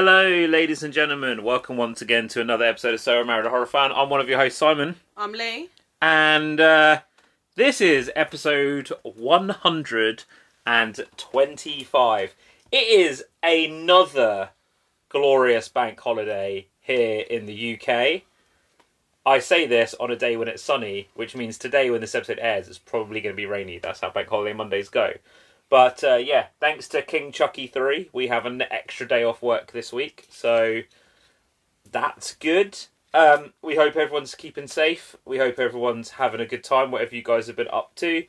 Hello, ladies and gentlemen. Welcome once again to another episode of So Married a Horror Fan. I'm one of your hosts, Simon, I'm Leigh. and uh, this is episode 125. It is another glorious bank holiday here in the UK. I say this on a day when it's sunny, which means today, when this episode airs, it's probably going to be rainy. That's how bank holiday Mondays go. But uh, yeah, thanks to King Chucky 3, we have an extra day off work this week. So that's good. Um, we hope everyone's keeping safe. We hope everyone's having a good time, whatever you guys have been up to.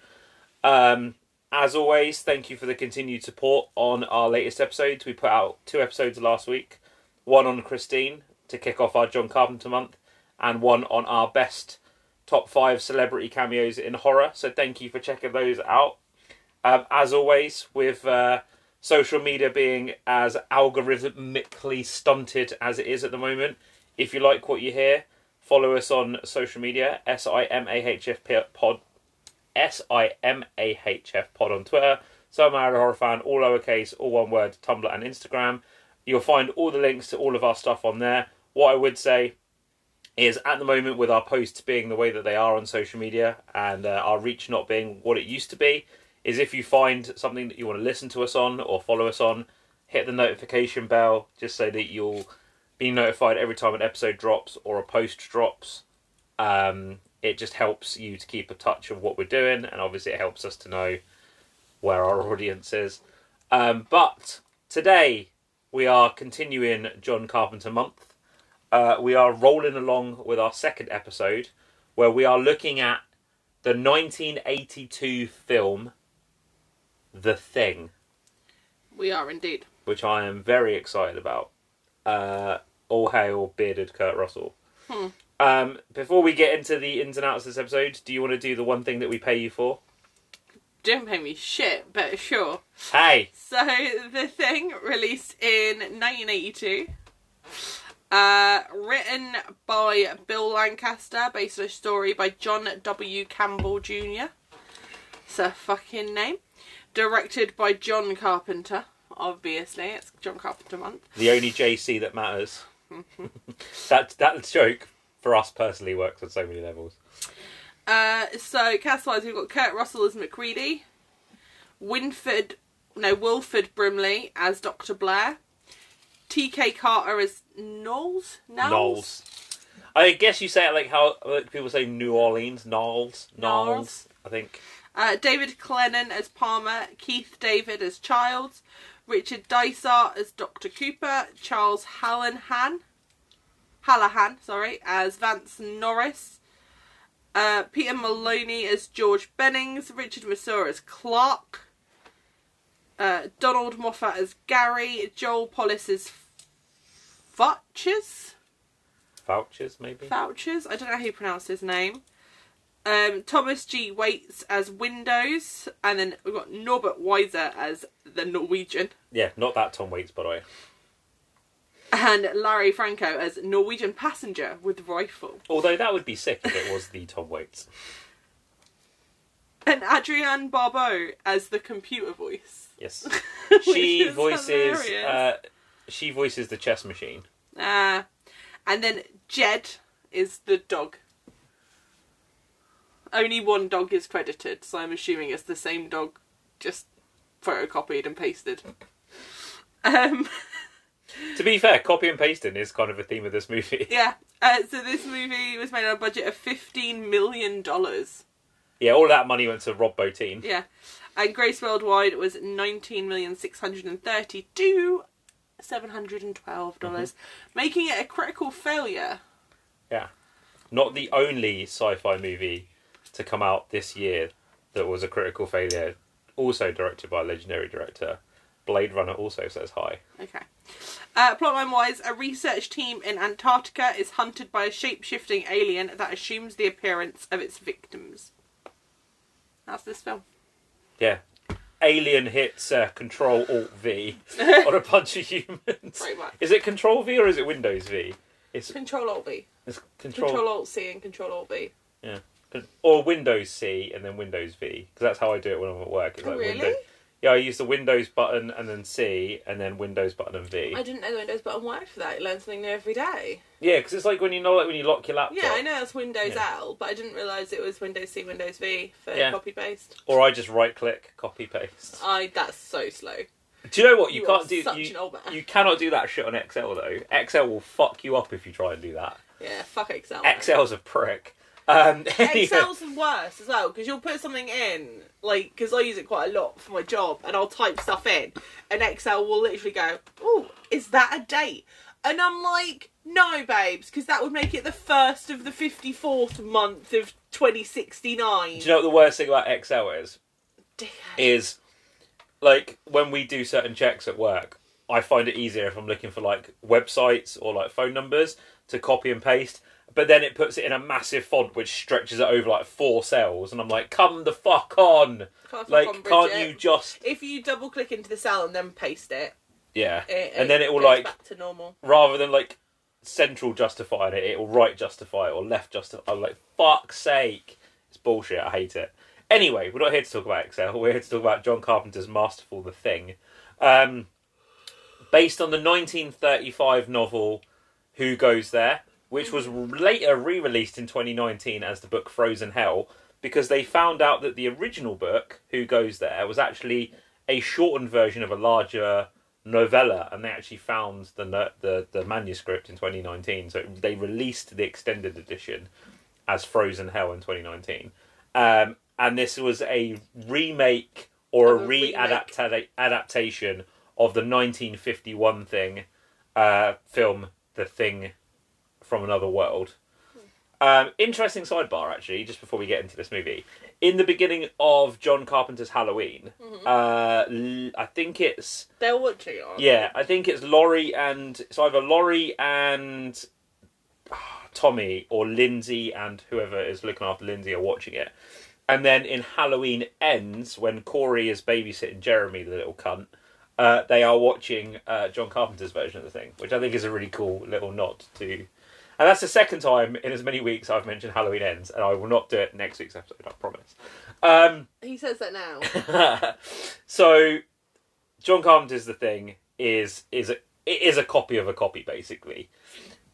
Um, as always, thank you for the continued support on our latest episodes. We put out two episodes last week one on Christine to kick off our John Carpenter month, and one on our best top five celebrity cameos in horror. So thank you for checking those out. Um, as always, with uh, social media being as algorithmically stunted as it is at the moment, if you like what you hear, follow us on social media, S I M A H F pod, S I M A H F pod on Twitter. So a horror fan, all lowercase, all one word, Tumblr and Instagram. You'll find all the links to all of our stuff on there. What I would say is at the moment with our posts being the way that they are on social media and uh, our reach not being what it used to be is if you find something that you want to listen to us on or follow us on hit the notification bell just so that you'll be notified every time an episode drops or a post drops. Um, it just helps you to keep a touch of what we're doing and obviously it helps us to know where our audience is. Um, but today we are continuing john carpenter month. Uh, we are rolling along with our second episode where we are looking at the 1982 film The Thing, We are indeed. which I am very excited about. Uh, all hail bearded Kurt Russell. Hmm. Um, before we get into the ins and outs of this episode, do you want to do the one thing that we pay you for? Don't pay me shit, but sure. Hey, So, The Thing, released in 1982. Uh, written by Bill Lancaster, based on a story by John W. Campbell Jr. It's a fucking name. Directed by John Carpenter, obviously. It's John Carpenter month. the only JC that matters. that that joke for us personally works on so many levels. Uh, so cast wise, we've got Kurt Russell as MacReady, Winford, no Wilford Brimley as Doctor Blair, T.K. Carter as Knowles. Knowles. Knowles. I guess you say it like how like people say New Orleans, Knowles, Knowles. Knowles. I think. Uh, David Clennon as Palmer, Keith David as Childs, Richard Dysart as Doctor Cooper, Charles Hallahan, Hallahan, sorry, as Vance Norris, uh, Peter Maloney as George Bennings, Richard Masur as Clark, uh, Donald Moffat as Gary, Joel Polis as Futches. Vouchers, maybe. Vouchers. I don't know how you pronounce his name. Um, Thomas G. Waites as Windows, and then we've got Norbert Weisser as the Norwegian, Yeah, not that Tom Waits, by the way. and Larry Franco as Norwegian passenger with rifle, Although that would be sick if it was the Tom Waits. and Adrienne Barbeau as the computer voice. Yes, Which she is voices. hilarious. Uh, she voices the chess machine. Ah, and then Jed is the dog. Only one dog is credited, so I'm assuming it's the same dog, just photocopied and pasted. Um, To be fair, copy and pasting is kind of a theme of this movie. yeah. Uh, so this movie was made on a budget of fifteen million dollars. Yeah, all that money went to Rob Bottin. Yeah, and gross worldwide was nineteen million six hundred and thirty-two seven hundred and twelve dollars, making it a critical failure. Yeah, not the only sci-fi movie to come out this year that was a critical failure. Also directed by a legendary director. Blade Runner also says hi. Okay. Uh, plotline wise, a research team in Antarctica is hunted by a shape shifting alien that assumes the appearance of its victims. That's this film. Yeah. Alien hits uh, Control Alt V on a bunch of humans. Pretty much. Is it Control V or is it Windows V? It's, Control Alt V. it's Control, Control Alt C and Control Alt V. yeah, or Windows C and then Windows V because that's how I do it when I'm at work. It's Oh, like really? Windows. Yeah, I use the Windows button and then C, and then Windows button and V. I didn't know the Windows button worked for that. You learn something new every day. Yeah, because it's like when you know, like when you lock your laptop. Yeah, I know that's Windows Yeah. L, but I didn't realise it was Windows C, Windows V for Yeah. copy paste. Or I just right click, copy paste. I that's so slow. Do you know what you, You can't do? such You, an old man. you cannot do that shit on Excel though. Excel will fuck you up if you try and do that. Yeah, fuck Excel. man. Excel's a prick. Um, Excel's worse as well because you'll put something in, like, because I use it quite a lot for my job, and I'll type stuff in, and Excel will literally go, "Oh, is that a date?" And I'm like, "No, babes, because that would make it the first of the fifty fourth month of twenty sixty nine. Do you know what the worst thing about Excel is? Is like when we do certain checks at work, I find it easier if I'm looking for like websites or like phone numbers to copy and paste. But then it puts it in a massive font which stretches it over like four cells, and I'm like, "Come the fuck on!" Can't Like, on, can't you just If you double click into the cell and then paste it, yeah? it and then it will like back to normal. rather than like central justifying it, it will right justify it or left justify. I'm like, fuck's sake, it's bullshit. I hate it. Anyway, we're not here to talk about Excel. We're here to talk about John Carpenter's masterful The Thing, um, based on the 1935 novel Who Goes There, which was later re-released in 2019 as the book Frozen Hell, because they found out that the original book Who Goes There was actually a shortened version of a larger novella, and they actually found the the the manuscript in 2019. So they released the extended edition as Frozen Hell in 2019, um, and this was a remake or a a remake. re-adapta- adaptation of the 1951 thing uh, film, The Thing from Another World. Um, interesting sidebar, actually, just before we get into this movie. In the beginning of John Carpenter's Halloween, uh, l- I think it's They're watching it. yeah, I think it's Laurie and it's either Laurie and ah, Tommy or Lindsay and whoever is looking after Lindsay are watching it. And then in Halloween ends when Corey is babysitting Jeremy, the little cunt. Uh, they are watching uh, John Carpenter's version of the thing, which I think is a really cool little nod to. And that's the second time in as many weeks I've mentioned Halloween ends, and I will not do it next week's episode. I promise. Um, He says that now. so John Carpenter's the thing is is a it is a copy of a copy basically,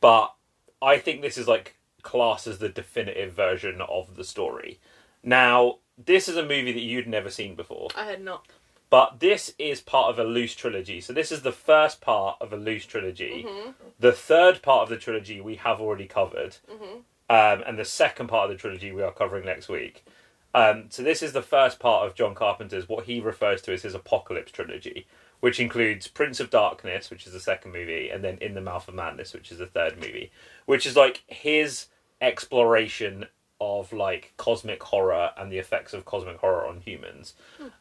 but I think this is like classed as the definitive version of the story. Now this is a movie that you'd never seen before, I had not. But this is part of a loose trilogy. So this is the first part of a loose trilogy. The third part of the trilogy we have already covered, um, and the second part of the trilogy we are covering next week. Um, so this is the first part of John Carpenter's what he refers to as his apocalypse trilogy, which includes Prince of Darkness, which is the second movie, and then In the Mouth of Madness, which is the third movie, which is like his exploration of like cosmic horror and the effects of cosmic horror on humans,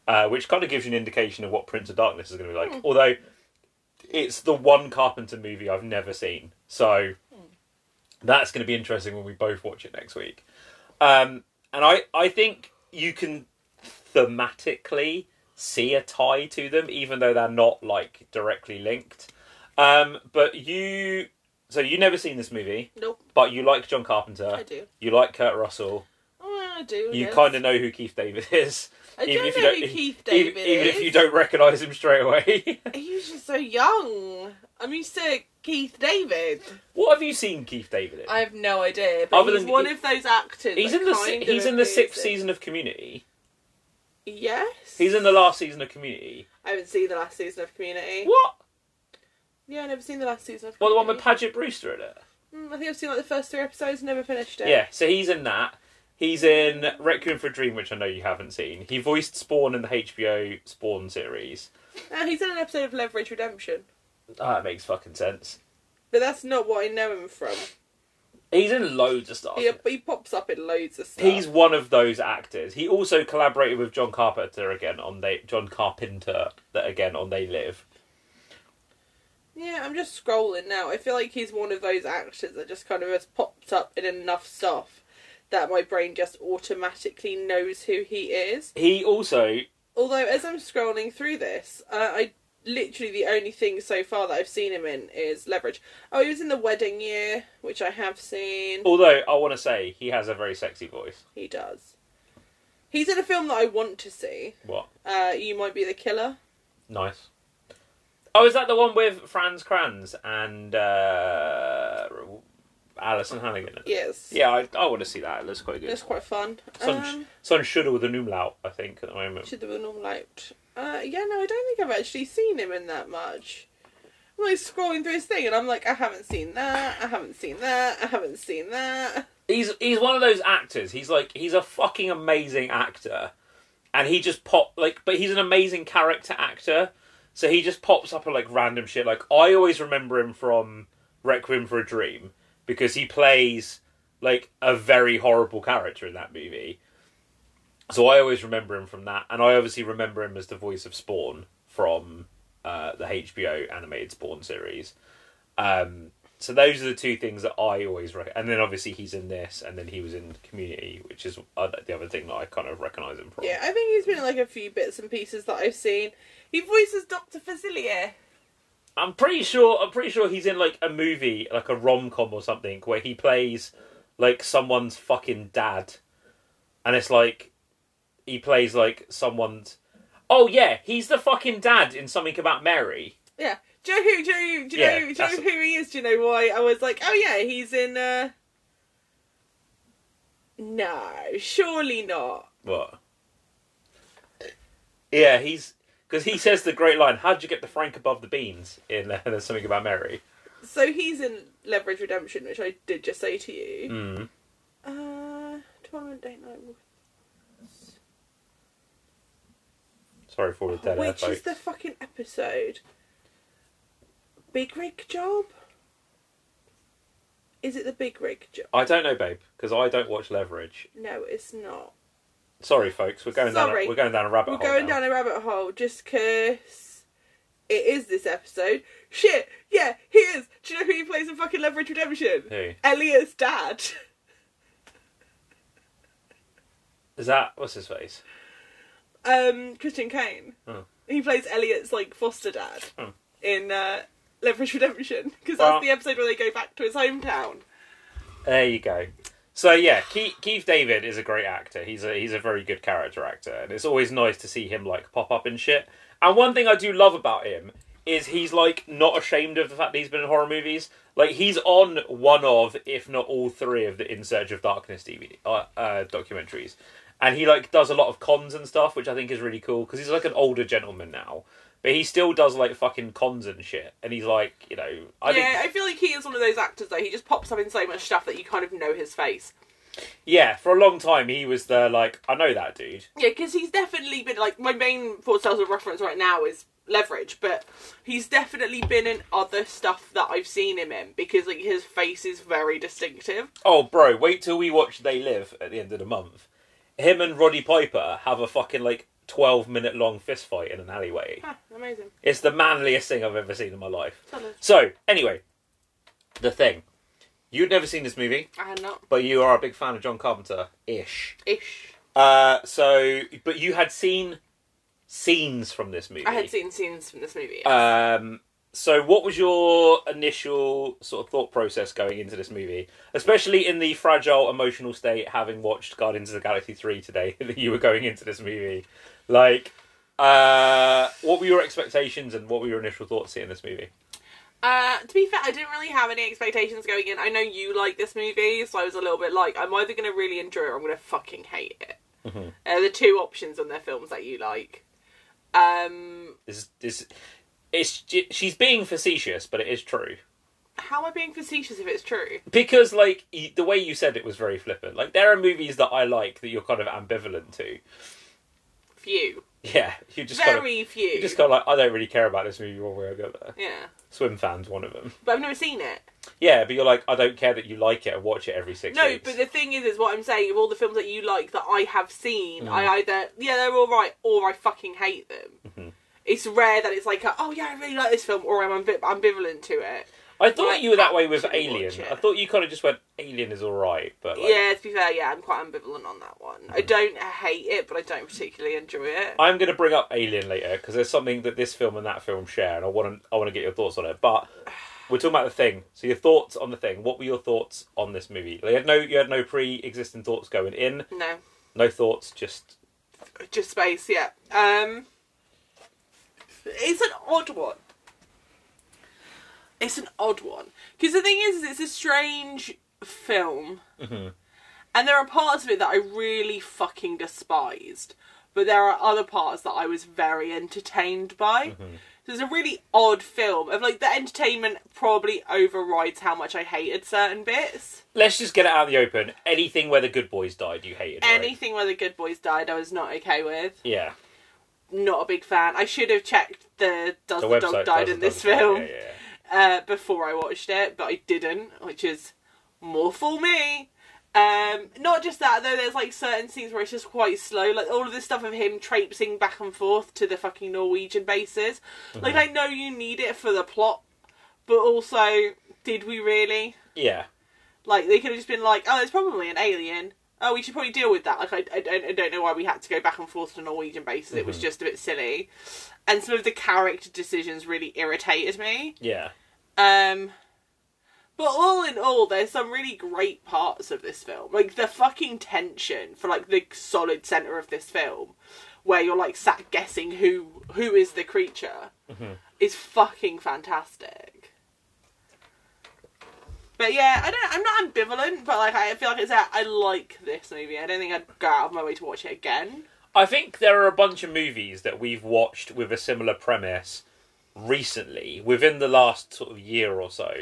uh, which kind of gives you an indication of what Prince of Darkness is going to be like. Although it's the one Carpenter movie I've never seen, so that's going to be interesting when we both watch it next week. Um, and I, I think you can thematically see a tie to them, even though they're not like directly linked. Um, but you, so you never seen this movie, Nope. but you like John Carpenter. I do. You like Kurt Russell. Oh, I do. You yes. kind of know who Keith David is, I even do if you know don't- who Keith even, David even is. if you don't recognise him straight away. He was just so young. I'm used to Keith David. what have you seen Keith David in? I have no idea, but Other he's than- one of those actors. he's that in the kind of he's in the sixth season of Community. Yes. He's in the last season of Community. I haven't seen the last season of Community. What? Yeah, I've never seen the last season Well, the one with Paget Brewster in it. Mm, I think I've seen like the first three episodes, never finished it. Yeah, so he's in that. He's in Requiem for a Dream, which I know you haven't seen. He voiced Spawn in the HBO Spawn series. Uh, he's in an episode of Leverage Redemption, Ah, that makes fucking sense. but that's not what I know him from. He's in loads of stuff. He, he pops up in loads of stuff. He's one of those actors. He also collaborated with John Carpenter again on they John Carpenter that again on They Live. Yeah, I'm just scrolling now. I feel like he's one of those actors that just kind of has popped up in enough stuff that my brain just automatically knows who he is. He also Although, as I'm scrolling through this, uh, I literally the only thing so far that I've seen him in is Leverage. Oh, he was in The Wedding Year, which I have seen. although I want to say he has a very sexy voice. He does. He's in a film that I want to see. What? Uh, you might be the killer. Nice. Oh, is that the one with Fran Kranz and uh, Alyson Hannigan? Yes. Yeah, I, I want to see that. It looks quite good. It's quite fun. Son, Um, Son Shudder with a Numlaut, I think, at the moment. should have been all out. Uh, yeah, no, I don't think I've actually seen him in that much. I'm like scrolling through his thing, and I'm like, I haven't seen that. I haven't seen that. I haven't seen that. He's he's one of those actors. He's like he's a fucking amazing actor, and he just pop like, but he's an amazing character actor. So he just pops up at like random shit. Like I always remember him from Requiem for a Dream because he plays like a very horrible character in that movie. So I always remember him from that, and I obviously remember him as the voice of Spawn from uh, the HBO animated Spawn series. Um, so those are the two things that I always rec- and then obviously he's in this, and then he was in Community, which is the other thing that I kind of recognise him from. Yeah, I think he's been in like a few bits and pieces that I've seen. He voices Doctor Facilier. I'm pretty sure. I'm pretty sure he's in like a movie, like a rom com or something, where he plays like someone's fucking dad, and it's like he plays like someone's. Oh yeah, he's the fucking dad in something about Mary. Yeah. Do you know who? Do you know, do you Yeah, know, do you know who he is? Do you know why? I was like, oh yeah, he's in. uh No, surely not. What? Yeah, he's because he says the great line. How'd you get the Frank above the beans? In uh, there's something about Mary. So he's in Leverage Redemption, which I did just say to you. Mm. Uh, tournament date night. Sorry for the dead air, Which folks. is the fucking episode? Big Rig Job? Is it the Big Rig Job? I don't know, babe, because I don't watch Leverage. No, it's not. Sorry, folks. We're going down. Sorry. A, we're going down a rabbit We're hole. going now. down a rabbit hole just 'cause it is this episode. Shit, yeah, he is. Do you know who he plays in fucking Leverage Redemption? Who Eliot's dad. is that? What's his face? Um, Christian Kane. Oh. He plays Eliot's like foster dad Oh. in uh, Leverage Redemption because Well- that's the episode where they go back to his hometown. There you go. So yeah, Keith, Keith David is a great actor. He's a he's a very good character actor, and it's always nice to see him like pop up in shit. And one thing I do love about him is he's like not ashamed of the fact that he's been in horror movies. Like he's on one of, if not all three of the In Search of Darkness DVD uh, uh, documentaries, and he like does a lot of cons and stuff, which I think is really cool because he's like an older gentleman now. But he still does like fucking cons and shit, and he's like, you know, I think yeah, I feel like he is one of those actors though. He just pops up in so much stuff that you kind of know his face. Yeah, for a long time he was the like I know that dude. Yeah, because he's definitely been like my main thought cells of reference right now is leverage, but he's definitely been in other stuff that I've seen him in because like his face is very distinctive. Oh, bro, wait till we watch They Live at the end of the month. Him and Roddy Piper have a fucking like twelve minute long fist fight in an alleyway. Huh, amazing. It's the manliest thing I've ever seen in my life. Tell us. So, anyway, the thing. You'd never seen this movie, I had not but you are a big fan of John Carpenter ish. ish. Uh, so, but you had seen scenes from this movie. I had seen scenes from this movie. yes. Um, so, what was your initial sort of thought process going into this movie, especially in the fragile emotional state, having watched Guardians of the Galaxy three today, that you were going into this movie? Like, uh, what were your expectations and what were your initial thoughts seeing this movie? Uh, to be fair, I didn't really have any expectations going in. I know you like this movie, so I was a little bit like, I'm either going to really enjoy it or I'm going to fucking hate it. Mhm. Uh, the two options on their films that you like. Um, Is is it's she's being facetious, but it is true how am I being facetious if it's true? because like the way you said it was very flippant. Like there are movies that I like that you're kind of ambivalent to. Few. Yeah, you just kind of Very few. you just got like I don't really care about this movie one way or the other. yeah. Swim fans, one of them. But I've never seen it. Yeah, but you're like, I don't care that you like it and watch it every six No, weeks. but the thing is, is what I'm saying, of all the films that you like that I have seen, Mm. I either, yeah, they're alright, or I fucking hate them. Mhm. It's rare that it's like, a, oh yeah, I really like this film, or I'm ambi- ambivalent to it. I thought like, you were that way with Alien. I thought you kind of just went, Alien is alright, but like, yeah, to be fair, yeah, I'm quite ambivalent on that one. I don't hate it, but I don't particularly enjoy it. I'm going to bring up Alien later because there's something that this film and that film share, and I want to I want to get your thoughts on it. But we're talking about the thing. So your thoughts on the thing. What were your thoughts on this movie? You had no you had no pre-existing thoughts going in. No. No thoughts. Just Just space, yeah. Um, it's an odd one. It's an odd one because the thing is, it's a strange film, Mhm. and there are parts of it that I really fucking despised, but there are other parts that I was very entertained by. So it's a really odd film of like the entertainment probably overrides how much I hated certain bits. Let's just get it out in the open. Anything where the good boys died, you hated. right? Anything where the good boys died, I was not okay with. Yeah. Not a big fan. I should have checked the does The the, dog died in this film yeah, yeah. Uh, before I watched it, but I didn't, which is more for me. Um, not just that though. There's like certain scenes where it's just quite slow. Like all of this stuff of him traipsing back and forth to the fucking Norwegian bases. Like I know you need it for the plot, but also, did we really? Yeah. Like they could have just been like, oh, there's probably an alien. Oh, we should probably deal with that. Like I, I, don't- I don't know why we had to go back and forth to Norwegian bases. It was just a bit silly, and some of the character decisions really irritated me. Yeah. Um, but all in all, there's some really great parts of this film. Like the fucking tension for like the solid center of this film, where you're like sat guessing who who is the creature, is fucking fantastic. But yeah, I don't. I'm not ambivalent, but like I feel like it's a, I like this movie. I don't think I'd go out of my way to watch it again. I think there are a bunch of movies that we've watched with a similar premise recently, within the last sort of year or so.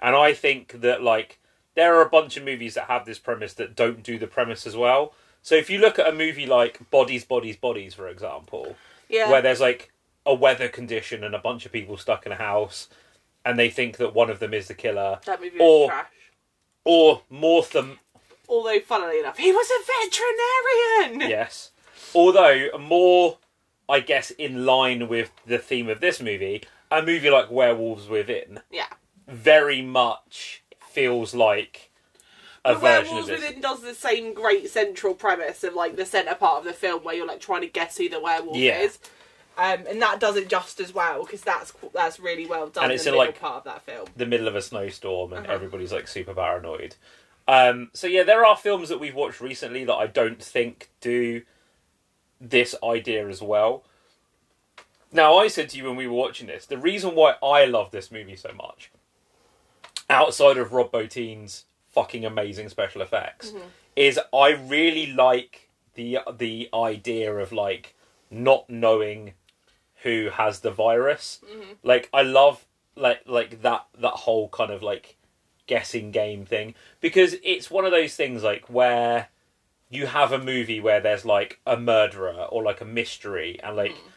And I think that, like, there are a bunch of movies that have this premise that don't do the premise as well. So if you look at a movie like Bodies, Bodies, Bodies, for example, Yeah. where there's like a weather condition and a bunch of people stuck in a house and they think that one of them is the killer, that movie was or- trash. or more than Although, funnily enough, he was a veterinarian. yes. Although more, I guess, in line with the theme of this movie, a movie like Werewolves Within Yeah. very much feels like a But version of Werewolves this. Within does the same great central premise of like the centre part of the film where you're like trying to guess who the werewolf Yeah. is. Um, and that does it just as well because that's that's really well done And it's in, like, part of that film. the middle of a snowstorm and Uh-huh. everybody's like super paranoid. Um, so yeah, there are films that we've watched recently that I don't think do this idea as well. Now, I said to you when we were watching this, the reason why I love this movie so much, outside of Rob Bottin's fucking amazing special effects, is I really like the the idea of like not knowing who has the virus. Mm-hmm. Like I love like like that that whole kind of like guessing game thing. Because it's one of those things like where you have a movie where there's like a murderer or like a mystery and like mm-hmm.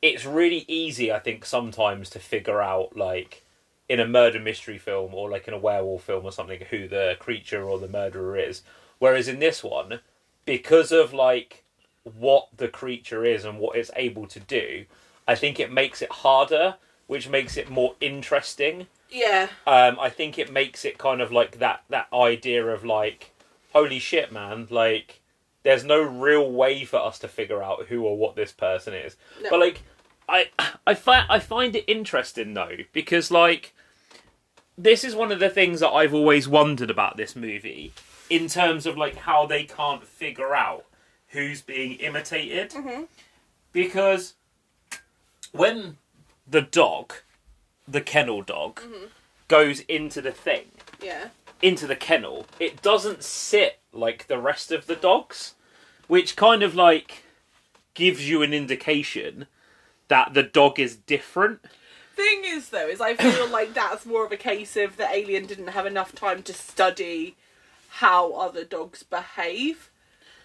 it's really easy I think sometimes to figure out like in a murder mystery film or like in a werewolf film or something who the creature or the murderer is. Whereas in this one because of like what the creature is and what it's able to do I think it makes it harder which makes it more interesting Yeah, um, I think it makes it kind of like that that idea of like, holy shit, man! Like, there's no real way for us to figure out who or what this person is. No. But like, I I find I find it interesting though because like, this is one of the things that I've always wondered about this movie in terms of like how they can't figure out who's being imitated Mhm. because when the dog, the kennel dog, mm-hmm. goes into the thing, yeah, into the kennel, it doesn't sit like the rest of the dogs, which kind of like gives you an indication that the dog is different. Thing is, though, is I feel like that's more of a case of the alien didn't have enough time to study how other dogs behave.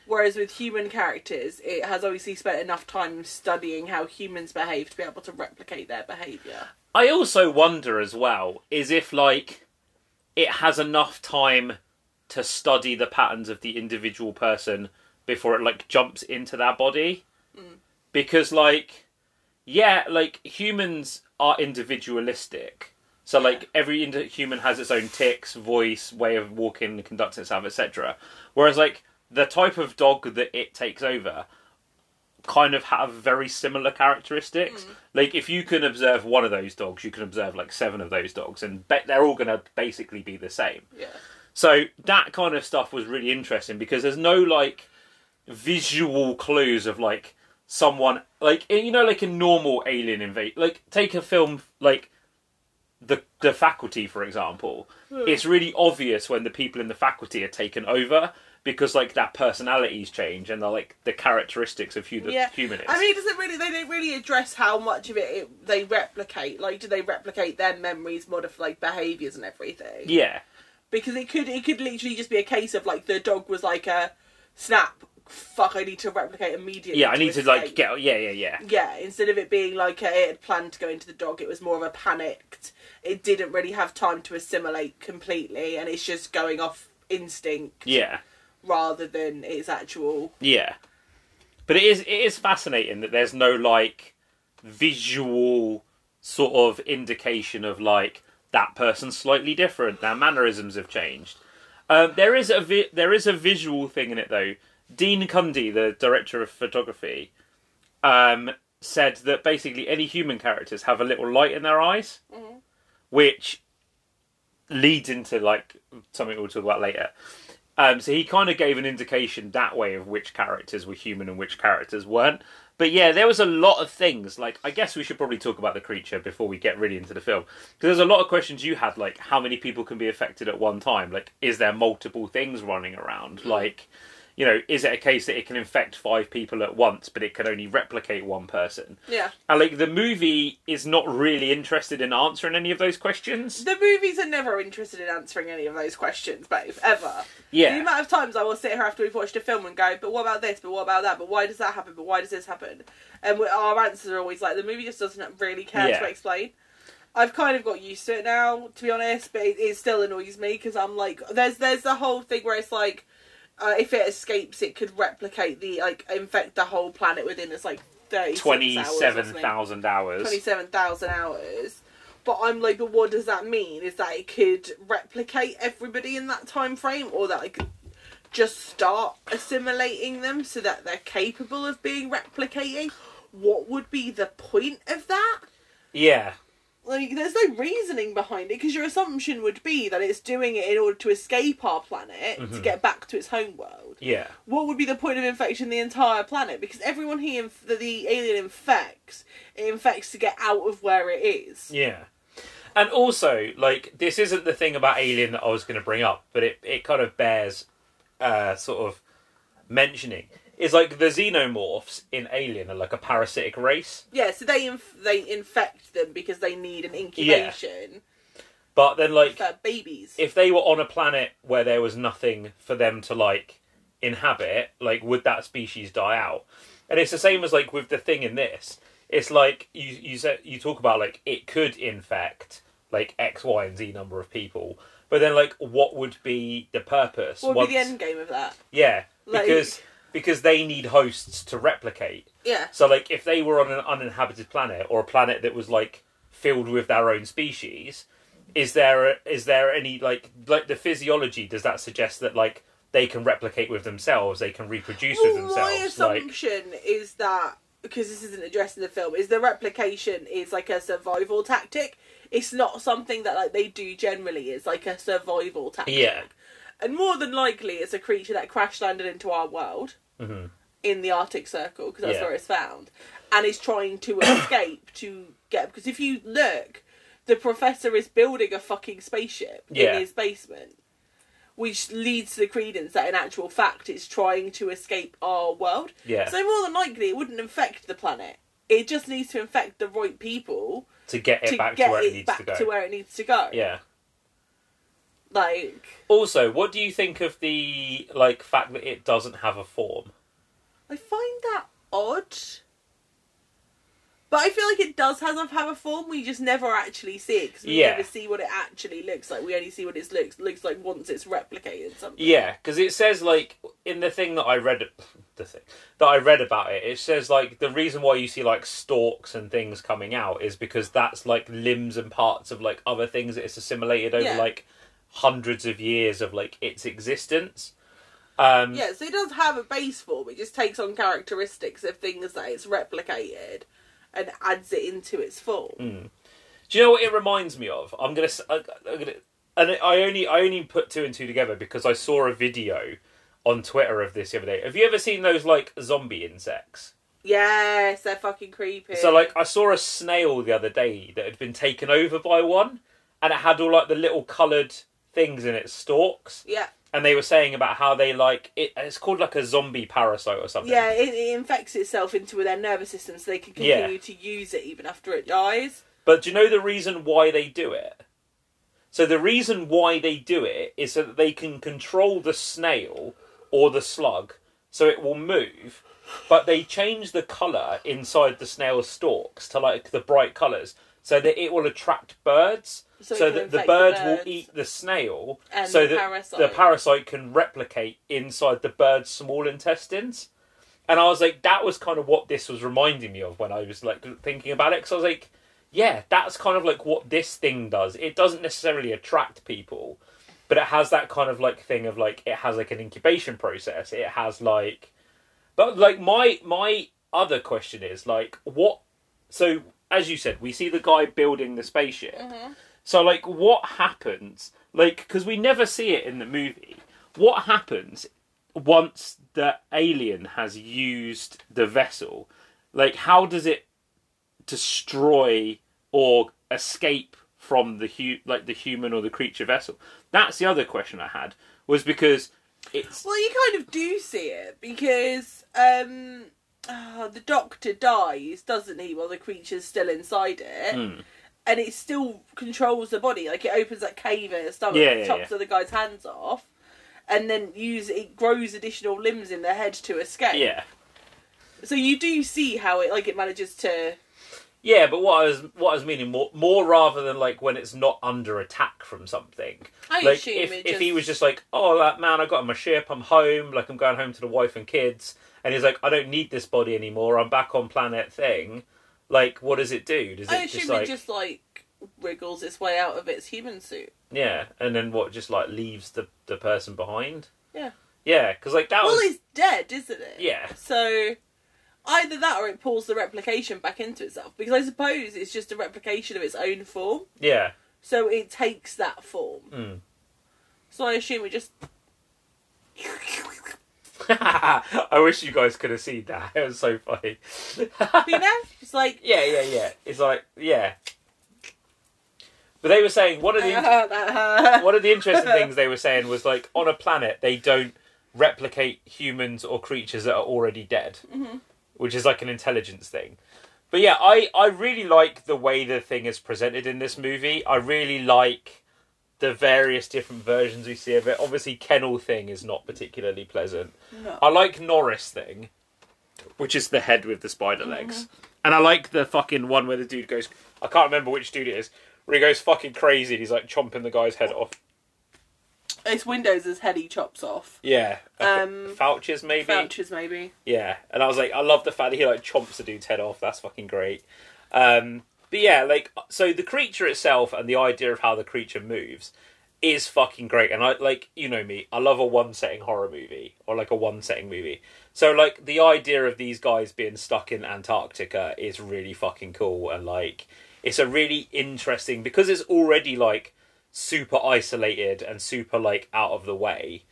Whereas with human characters, it has obviously spent enough time studying how humans behave to be able to replicate their behaviour. I also wonder as well is if like it has enough time to study the patterns of the individual person before it like jumps into their body. Mm. Because like yeah, like humans are individualistic. So like every human has its own ticks, voice, way of walking, conducting itself, etc. Whereas like the type of dog that it takes over kind of have very similar characteristics. Mm. Like if you can observe one of those dogs, you can observe like seven of those dogs, and be- they're all going to basically be the same. Yeah. So that kind of stuff was really interesting because there's no like visual clues of like someone like eh, you know like a normal alien invade like take a film like the the faculty for example hmm. it's really obvious when the people in the faculty are taken over because like their personalities change and the like the characteristics of who the Yeah, human is I mean, it doesn't really. They don't really address how much of it, it they replicate. Like, do they replicate their memories, modify like behaviors and everything? yeah Because it could, it could literally just be a case of like the dog was like a snap. Fuck! I need to replicate immediately. yeah i need to like get yeah yeah yeah Yeah, instead of it being like uh, it had planned to go into the dog, it was more of a panicked. It didn't really have time to assimilate completely, and it's just going off instinct yeah rather than its actual. Yeah, but it is it is fascinating that there's no like visual sort of indication of like that person's slightly different. Their mannerisms have changed. Um, there is a vi- there is a visual thing in it though. Dean Cundy, the director of photography, um, said that basically any human characters have a little light in their eyes, which leads into like something we'll talk about later. Um, so he kind of gave an indication that way of which characters were human and which characters weren't. But yeah, there was a lot of things. Like, I guess we should probably talk about the creature before we get really into the film. Because there's a lot of questions you had, like how many people can be affected at one time? Like, is there multiple things running around? Like, you know, is it a case that it can infect five people at once, but it can only replicate one person? Yeah, And like, the movie is not really interested in answering any of those questions. the movies are never interested in answering any of those questions, babe. Ever. Yeah. The amount of times I will sit here after we've watched a film and go, but what about this? But what about that? But why does that happen? But why does this happen? And our answers are always like, the movie just doesn't really care Yeah. to explain. I've kind of got used to it now, to be honest, but it, it still annoys me because I'm like, there's there's the whole thing where it's like, uh, if it escapes, it could replicate the like infect the whole planet within it's like thirty twenty-seven thousand hours. 27,000 hours. But I'm like, but what does that mean? Is that it could replicate everybody in that time frame, or that I could just start assimilating them so that they're capable of being replicating? What would be the point of that? Yeah, Like, there's no reasoning behind it because your assumption would be that it's doing it in order to escape our planet to get back to its home world yeah. what would be the point of infecting the entire planet? Because everyone he inf- that the alien infects, it infects to get out of where it is. Yeah. And also, like, this isn't the thing about Alien that I was going to bring up, but it, it kind of bears uh, sort of mentioning. Is like the xenomorphs in Alien are like a parasitic race, Yeah, so they inf- they infect them because they need an incubation but then like for babies. if they were on a planet where there was nothing for them to like inhabit, like would that species die out? And it's the same as like with the thing in this. It's like you you said you talk about like it could infect like X, Y, and Z number of people, but then like what would be the purpose? what would be the end game of that? Yeah, Like- because because they need hosts to replicate. Yeah, So like if they were on an uninhabited planet or a planet that was like filled with their own species, is there a, is there any like like the physiology does that suggest that like they can replicate with themselves, they can reproduce with well, my themselves like assumption is that because this isn't addressed in the film, is the replication is like a survival tactic. It's not something that like they do generally. It's like a survival tactic. Yeah. and more than likely, it's a creature that crash landed into our world Mhm. in the Arctic Circle because that's Yeah. where it's found, and is trying to escape to get. Because if you look, the professor is building a fucking spaceship Yeah. in his basement, which leads to the credence that in actual fact it's trying to escape our world. yeah So more than likely, it wouldn't infect the planet. It just needs to infect the right people to get it to back get to where it it needs back to go. to where it needs to go. yeah. Like, Also, what do you think of the like fact that it doesn't have a form? I find that odd. But I feel like it does have have a form. We just never actually see it because we Yeah. never see what it actually looks like. We only see what it looks looks like once it's replicated something. Yeah, because it says like in the thing that I read, the thing that I read about it, it says like the reason why you see like stalks and things coming out is because that's like limbs and parts of like other things that it's assimilated over Yeah. like hundreds of years of like its existence. Um, Yeah, so it does have a base form. It just takes on characteristics of things that it's replicated and adds it into its form. Mm. Do you know what it reminds me of? I'm gonna, I'm gonna, and I only I only put two and two together because I saw a video on Twitter of this the other day. Have you ever seen those like zombie insects? Yes, they're fucking creepy. So like I saw a snail the other day that had been taken over by one, and it had all like the little coloured things in its stalks, yeah, and they were saying about how they like it. It's called like a zombie parasite or something. yeah, it, it infects itself into their nervous system, so they can Yeah. continue to use it even after it dies. But do you know the reason why they do it? So the reason why they do it is so that they can control the snail or the slug so it will move, but they change the colour inside the snail's stalks to like the bright colours so that it will attract birds. So So, that the infect the birds, will eat the snail And so the that parasite. the parasite can replicate inside the bird's small intestines. And I was like, that was kind of what this was reminding me of when I was like thinking about it. Because I was like, yeah, that's kind of like what this thing does. It doesn't necessarily attract people, but it has that kind of like thing of like it has like an incubation process. It has like, but like my my other question is like what? So as you said, we see the guy building the spaceship. So like, what happens? Like, because we never see it in the movie. What happens once the alien has used the vessel? Like, how does it destroy or escape from the hu- like the human or the creature vessel? That's the other question I had. Was because it's Well, you kind of do see it because um, ah, the doctor dies, doesn't he? While the creature's still inside it, Hmm. and it still controls the body. Like it opens that cave in the stomach, Yeah, yeah, chops yeah. the guy's hands off, and then use it grows additional limbs in their head to escape. yeah. So you do see how it like it manages to. Yeah, but what I was what I was meaning more more rather than like when it's not under attack from something. I like assume if it if he was just like, oh that man, I got on my ship, I'm home, like I'm going home to the wife and kids, and he's like, I don't need this body anymore, I'm back on planet thing. Like, what does it do? Does I it just assume like it just like wriggles its way out of its human suit. yeah, and then what? Just like leaves the the person behind? Yeah. Yeah, because like that Well, was it's dead, isn't it? yeah, So either that or it pulls the replication back into itself because I suppose it's just a replication of its own form. yeah. So it takes that form. Mm. So I assume it just I wish you guys could have seen that. It was so funny. you know, it's like Yeah, yeah, yeah. It's like, yeah. But they were saying one of the one of the interesting things they were saying was like on a planet they don't replicate humans or creatures that are already dead, mm-hmm. which is like an intelligence thing. But yeah, I I really like the way the thing is presented in this movie. I really like the various different versions we see of it. Obviously, Kennel thing is not particularly pleasant. No. I like Norris thing, which is the head with the spider legs, and I like the fucking one where the dude goes. I can't remember which dude it is. Where he goes fucking crazy. and He's like chomping the guy's head off. It's Windows' head he chops off. Yeah, Um, Fouches maybe. Vouchers maybe. Yeah, and I was like, I love the fact that he like chomps the dude's head off. That's fucking great. Um, but yeah, like so the creature itself and the idea of how the creature moves is fucking great. And I like you know me, I love a one setting horror movie or like a one setting movie. So like the idea of these guys being stuck in Antarctica is really fucking cool and like it's a really interesting because it's already like super isolated and super like out of the way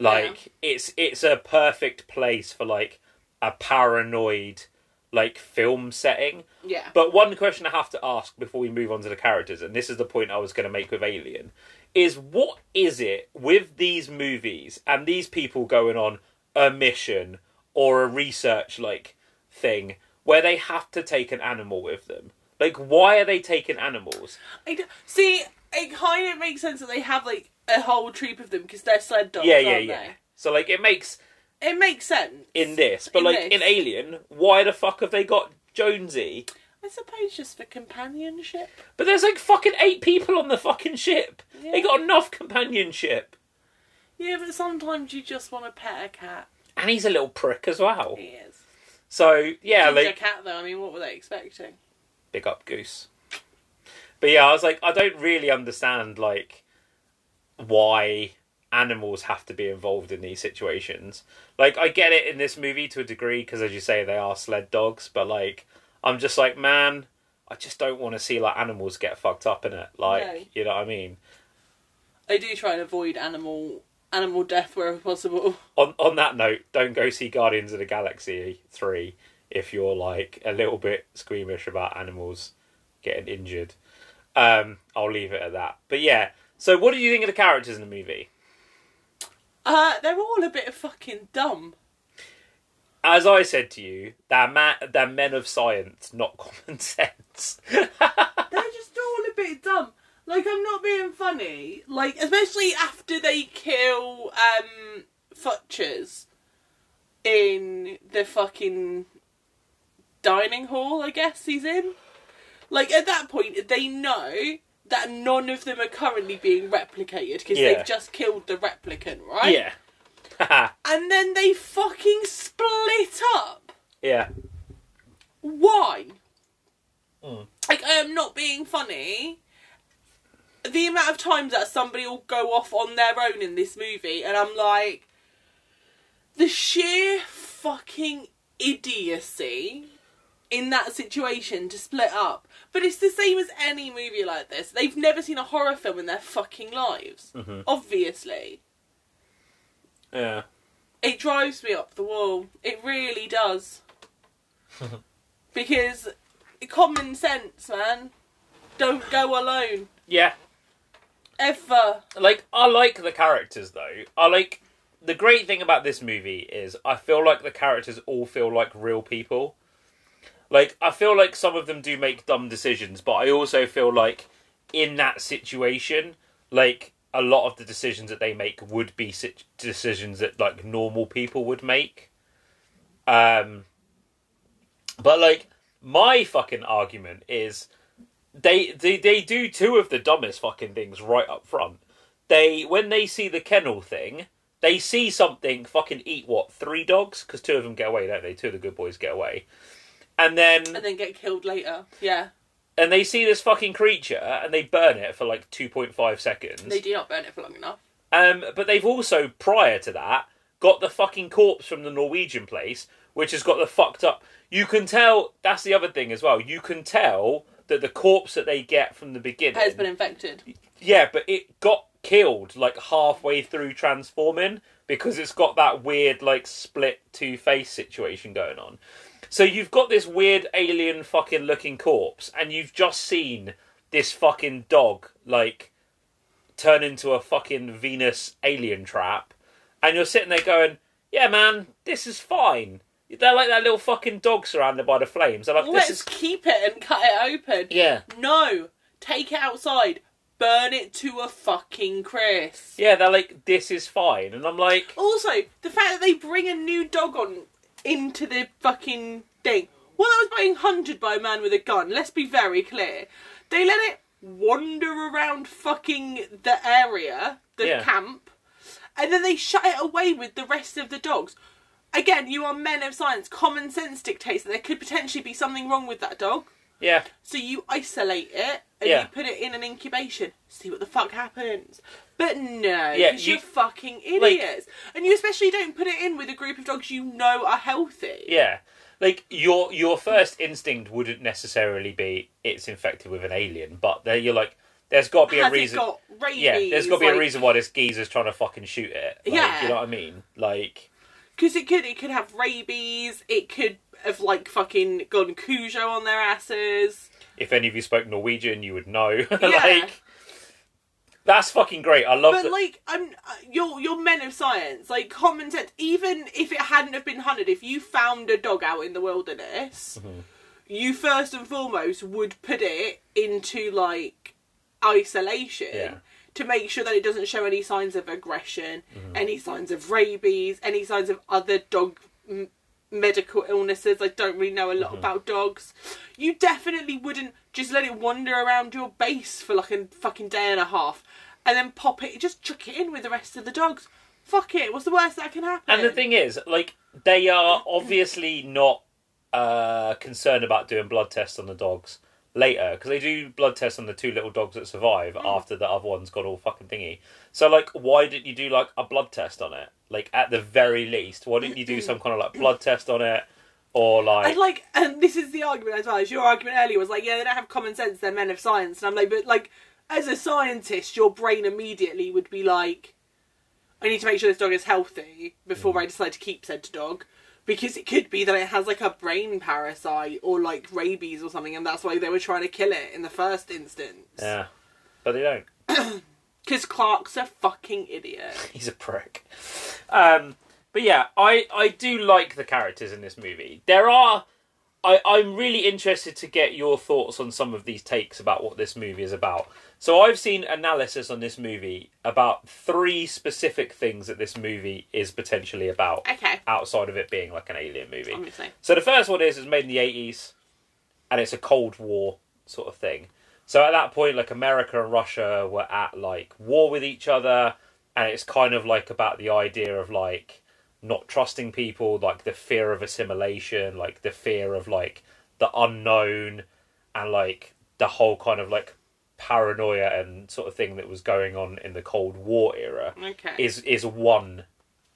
like it's it's a perfect place for like a paranoid like film setting Yeah. but one question i have to ask before we move on to the characters and this is the point i was going to make with alien is what is it with these movies and these people going on a mission or a research like thing where they have to take an animal with them like why are they taking animals I d- see, it kind of makes sense that they have like a whole troop of them because they're sled dogs, yeah yeah yeah so like it makes they? It makes sense. in this but In like this. in alien why the fuck have they got jonesy I suppose just for companionship. But there's like fucking eight people on the fucking ship. They Yeah. got enough companionship. Yeah, but sometimes you just want to pet a cat. And he's a little prick as well. He is. So yeah, Ginger like cat though. I mean, what were they expecting? big up goose. But yeah, I was like, I don't really understand like why animals have to be involved in these situations. Like, I get it in this movie to a degree because, as you say, they are sled dogs. But like, I'm just like, man, I just don't want to see like animals get fucked up in it. Like, No. you know what I mean? I do try and avoid animal animal death wherever possible. on on that note, don't go see Guardians of the Galaxy three if you're like a little bit squeamish about animals getting injured. Um, I'll leave it at that. But yeah, so what do you think of the characters in the movie? Uh, they're all a bit fucking dumb. As I said to you, they're, ma- they're men of science, not common sense. They're just all a bit dumb. Like I'm not being funny. Like especially after they kill um Futchers in the fucking dining hall, I guess he's in. Like at that point, they know that none of them are currently being replicated because Yeah. they've just killed the replicant, right? yeah. And then they fucking split up. yeah. Why? Mm. Like, I am not being funny. The amount of times that somebody will go off on their own in this movie, and I'm like, the sheer fucking idiocy in that situation to split up. But it's the same as any movie like this. They've never seen a horror film in their fucking lives. Mhm. Obviously. Yeah. It drives me up the wall. It really does. because common sense, man. Don't go alone. Yeah. Ever. like I like the characters though. I like the great thing about this movie is I feel like the characters all feel like real people. Like I feel like some of them do make dumb decisions, but I also feel like in that situation, like a lot of the decisions that they make would be decisions that like normal people would make. Um but like my fucking argument is they they they do two of the dumbest fucking things right up front. They when they see the kennel thing, they see something fucking eat what three dogs because two of them get away, don't they? Two of the good boys get away, and then And then get killed later. Yeah. and they see this fucking creature and they burn it for like two point five seconds. They do not burn it for long enough. Um, but they've also prior to that got the fucking corpse from the Norwegian place, which has got the fucked up. You can tell. That's the other thing as well. You can tell that the corpse that they get from the beginning Has been infected. Yeah, but it got killed like halfway through transforming because it's got that weird like split two face situation going on. So you've got this weird alien fucking looking corpse and you've just seen this fucking dog like turn into a fucking Venus alien trap and you're sitting there going, "Yeah, man, this is fine." They're like that little fucking dog surrounded by the flames. They're like, "This Let's is keep it and cut it open. yeah." No. Take it outside. Burn it to a fucking crisp. Yeah, they're like, "This is fine." And I'm like, Also, the fact that they bring a new dog on into the fucking thing. Well, that was being hunted by a man with a gun. Let's be very clear. They let it wander around fucking the area, the Yeah. camp, and then they shut it away with the rest of the dogs. Again, you are men of science. Common sense dictates that there could potentially be something wrong with that dog. "Yeah." So you isolate it and Yeah. you put it in an incubation. See what the fuck happens. But no, Yeah, because you- you're fucking idiots. and you especially don't put it in with a group of dogs you know are healthy. Yeah. Like your your first instinct wouldn't necessarily be it's infected with an alien, but there you're like there's got to be a reason. it got rabies? yeah, there's got to be a reason why this geezer's trying to fucking shoot it. Like, Yeah. you know what I mean? Like, Because it could, it could have rabies. It could have like fucking gone Cujo on their asses. if any of you spoke Norwegian, you would know. Yeah. like, that's fucking great. I love it. But that. like, I'm uh, you're you're men of science. Like common sense. Even if it hadn't have been hunted, if you found a dog out in the wilderness, Mm-hmm. you first and foremost would put it into like isolation. Yeah. To make sure that it doesn't show any signs of aggression, Mm-hmm. any signs of rabies, any signs of other dog m- medical illnesses. I don't really know a Mm-hmm. lot about dogs. You definitely wouldn't just let it wander around your base for like a fucking day and a half and then pop it, just chuck it in with the rest of the dogs. Fuck it, what's the worst that can happen? And the thing is, like, they are obviously not uh, concerned about doing blood tests on the dogs later because they do blood tests on the two little dogs that survive Hmm. after the other one's got all fucking thingy. So, like, why didn't you do like a blood test on it? Like, at the very least, why didn't you do some kind of like blood test on it, or like, And like, and this is the argument as well. As your argument earlier was like, yeah, they don't have common sense. They're men of science, and I'm like, but like, as a scientist, your brain immediately would be like, I need to make sure this dog is healthy before mm. I decide to keep said dog. Because it could be that it has like a brain parasite or like rabies or something, and that's why they were trying to kill it in the first instance. Yeah, but they don't. Because Clark's a fucking idiot. He's a prick. Um, but yeah, I I do like the characters in this movie. There are. I, I'm really interested to get your thoughts on some of these takes about what this movie is about. So I've seen analysis on this movie about three specific things that this movie is potentially about, Okay, outside of it being like an alien movie. obviously. So the first one is it's made in the eighties, and it's a Cold War sort of thing. So at that point, like America and Russia were at like war with each other, and it's kind of like about the idea of like not trusting people, like the fear of assimilation, like the fear of like the unknown, and like the whole kind of like paranoia and sort of thing that was going on in the Cold War era Okay. is is one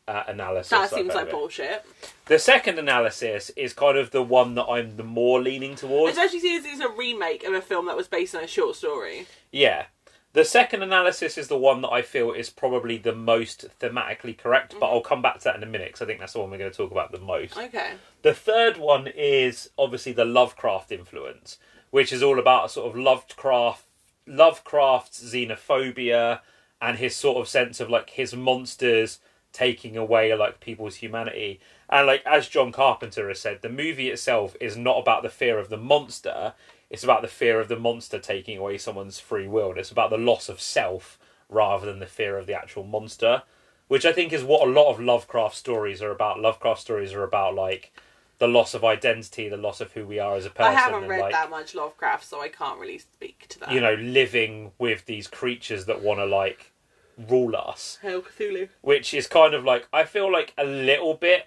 uh, analysis. that seems like bullshit. The second analysis is kind of the one that I'm the more leaning towards. Especially since it's a remake of a film that was based on a short story. Yeah. The second analysis is the one that I feel is probably the most thematically correct, but I'll come back to that in a minute because I think that's the one we're going to talk about the most. Okay. The third one is obviously the Lovecraft influence, which is all about sort of Lovecraft, Lovecraft's xenophobia and his sort of sense of like his monsters taking away like people's humanity. And like as John Carpenter has said, the movie itself is not about the fear of the monster; it's about the fear of the monster taking away someone's free will. And it's about the loss of self rather than the fear of the actual monster, which I think is what a lot of Lovecraft stories are about. Lovecraft stories are about like the loss of identity, the loss of who we are as a person, I haven't and read like that much Lovecraft, so I can't really speak to that. you know living with these creatures that want to like rule us, Hail Cthulhu. which is kind of like I feel like a little bit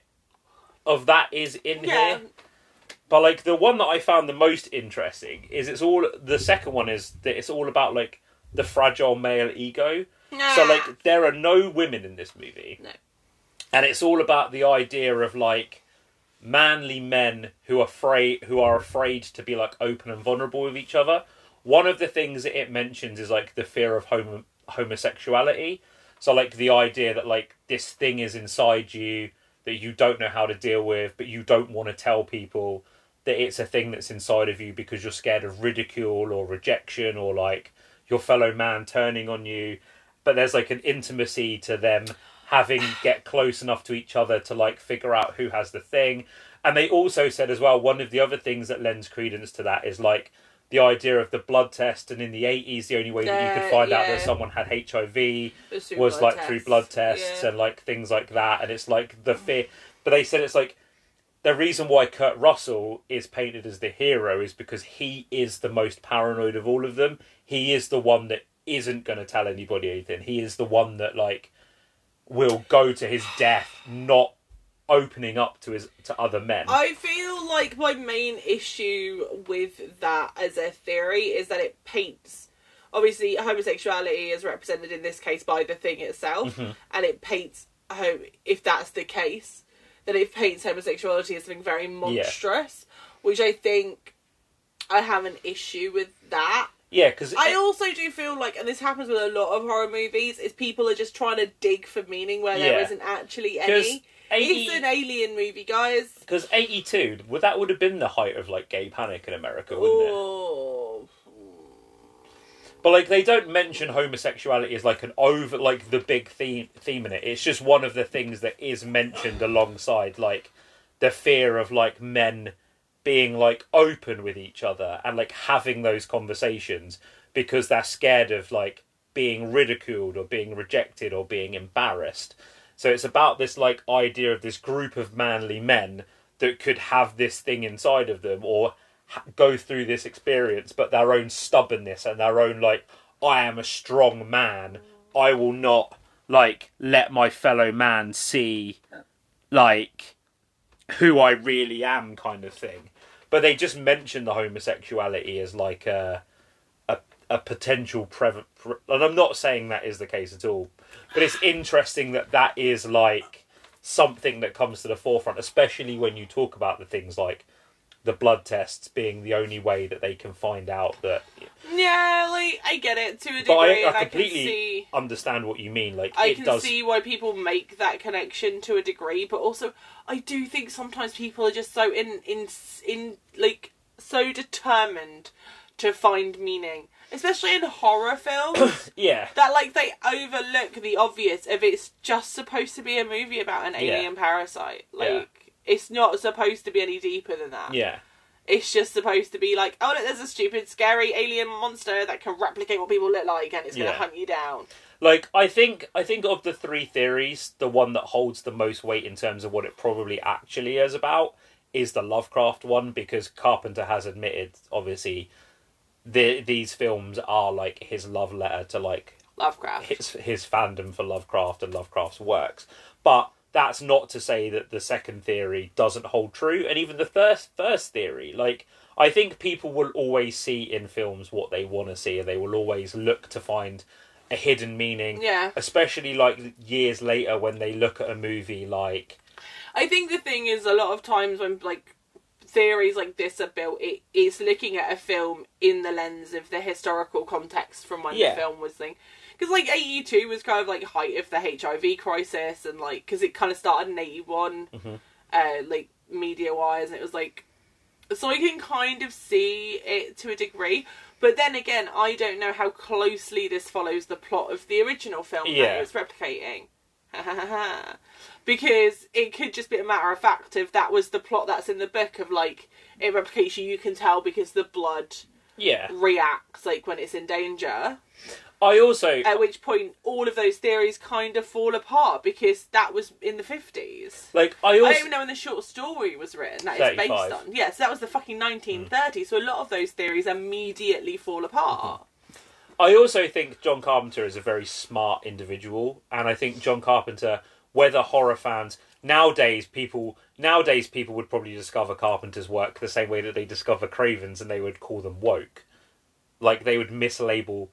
of that is in Yeah. here. But like the one that I found the most interesting is it's all the second one is that it's all about like the fragile male ego. So like there are no women in this movie. No. And it's all about the idea of like manly men who are afraid who are afraid to be like open and vulnerable with each other. One of the things that it mentions is like the fear of homo- homosexuality. So like the idea that like this thing is inside you that you don't know how to deal with, but you don't want to tell people that it's a thing that's inside of you because you're scared of ridicule or rejection or like your fellow man turning on you. But there's like an intimacy to them having get close enough to each other to like figure out who has the thing. And they also said as well one of the other things that lends credence to that is like the idea of the blood test and in the 80s the only way that you could find out yeah. that someone had HIV was blood like through blood tests Yeah. and like things like that and it's like the fear but they said it's like the reason why Kurt Russell is painted as the hero is because he is the most paranoid of all of them. He is the one that isn't going to tell anybody anything. He is the one that like will go to his death not opening up to his to other men. I feel like my main issue with that as a theory is that it paints obviously homosexuality is represented in this case by the thing itself Mm-hmm. and it paints ho- if that's the case then it paints homosexuality as something very monstrous which I think I have an issue with that yeah, because I also do feel like, and this happens with a lot of horror movies, is people are just trying to dig for meaning where there Yeah. isn't actually any. 80 It's an alien movie, guys. because eighty two would that would have been the height of like gay panic in America, wouldn't it? Oh. But like they don't mention homosexuality as like an over like the big theme theme in it. It's just one of the things that is mentioned alongside like the fear of like men being like open with each other and like having those conversations because they're scared of like being ridiculed or being rejected or being embarrassed. So it's about this like idea of this group of manly men that could have this thing inside of them or ha- go through this experience, but their own stubbornness and their own like, I am a strong man. I will not like let my fellow man see like who I really am, kind of thing. But they just mention the homosexuality as like a a, a potential prev. Pre- and I'm not saying that is the case at all, but it's interesting that that is like something that comes to the forefront, especially when you talk about the things like the blood tests being the only way that they can find out that. Yeah, like, I get it to a degree, But I- I and I can completely- see. understand what you mean. Like I it can does. see why people make that connection to a degree, but also I do think sometimes people are just so in in in like so determined to find meaning, especially in horror films, Yeah, that like they overlook the obvious if it's just supposed to be a movie about an Yeah. alien parasite. Like Yeah. it's not supposed to be any deeper than that. yeah, It's just supposed to be like, oh look, there's a stupid, scary alien monster that can replicate what people look like, and it's gonna Yeah. hunt you down. like I think I think of the three theories, the one that holds the most weight in terms of what it probably actually is about is the Lovecraft one because Carpenter has admitted, obviously, the these films are like his love letter to like Lovecraft. his his fandom for Lovecraft and Lovecraft's works. But that's not to say that the second theory doesn't hold true, and even the first first theory. Like I think people will always see in films what they want to see, and they will always look to find a hidden meaning. Yeah. Especially like years later when they look at a movie like I think the thing is, a lot of times when like theories like this are built, it is looking at a film in the lens of the historical context from when Yeah. the film was thing. Because like eighty two was kind of like height of the HIV crisis, and like because it kind of started in eighty uh, like media wise, and it was like so I can kind of see it to a degree. But then again, I don't know how closely this follows the plot of the original film that Yeah. it was replicating. Because it could just be a matter of fact if that was the plot that's in the book of like it replicates you, you can tell because the blood yeah. reacts like when it's in danger. I also At which point all of those theories kind of fall apart because that was in the fifties. like I I also don't even know when the short story was written. That is based on. Yes, that was the fucking 1930s. So a lot of those theories immediately fall apart. I also think John Carpenter is a very smart individual, and I think John Carpenter, whether horror fans nowadays people nowadays people would probably discover Carpenter's work the same way that they discover Craven's, and they would call them woke, like they would mislabel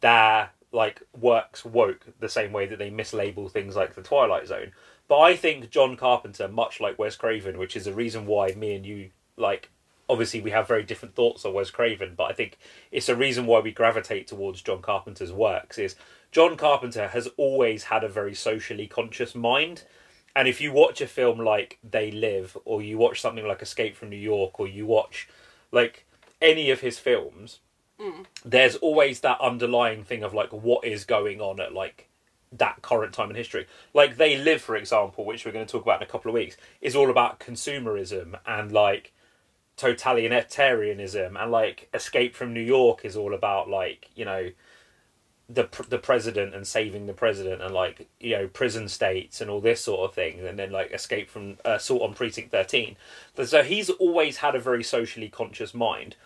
their like works woke the same way that they mislabel things like the Twilight Zone. But I think John Carpenter, much like Wes Craven, which is the reason why me and you like obviously we have very different thoughts on Wes Craven, but I think it's a reason why we gravitate towards John Carpenter's works is John Carpenter has always had a very socially conscious mind. And if you watch a film like They Live, or you watch something like Escape from New York, or you watch like any of his films, mm. there's always that underlying thing of like what is going on at like that current time in history. Like They Live, for example, which we're going to talk about in a couple of weeks, is all about consumerism and like totalitarianism and like Escape from New York is all about like you know the the president and saving the president and like you know prison states and all this sort of thing and then like Escape from uh, Assault on Precinct 13 so he's always had a very socially conscious mind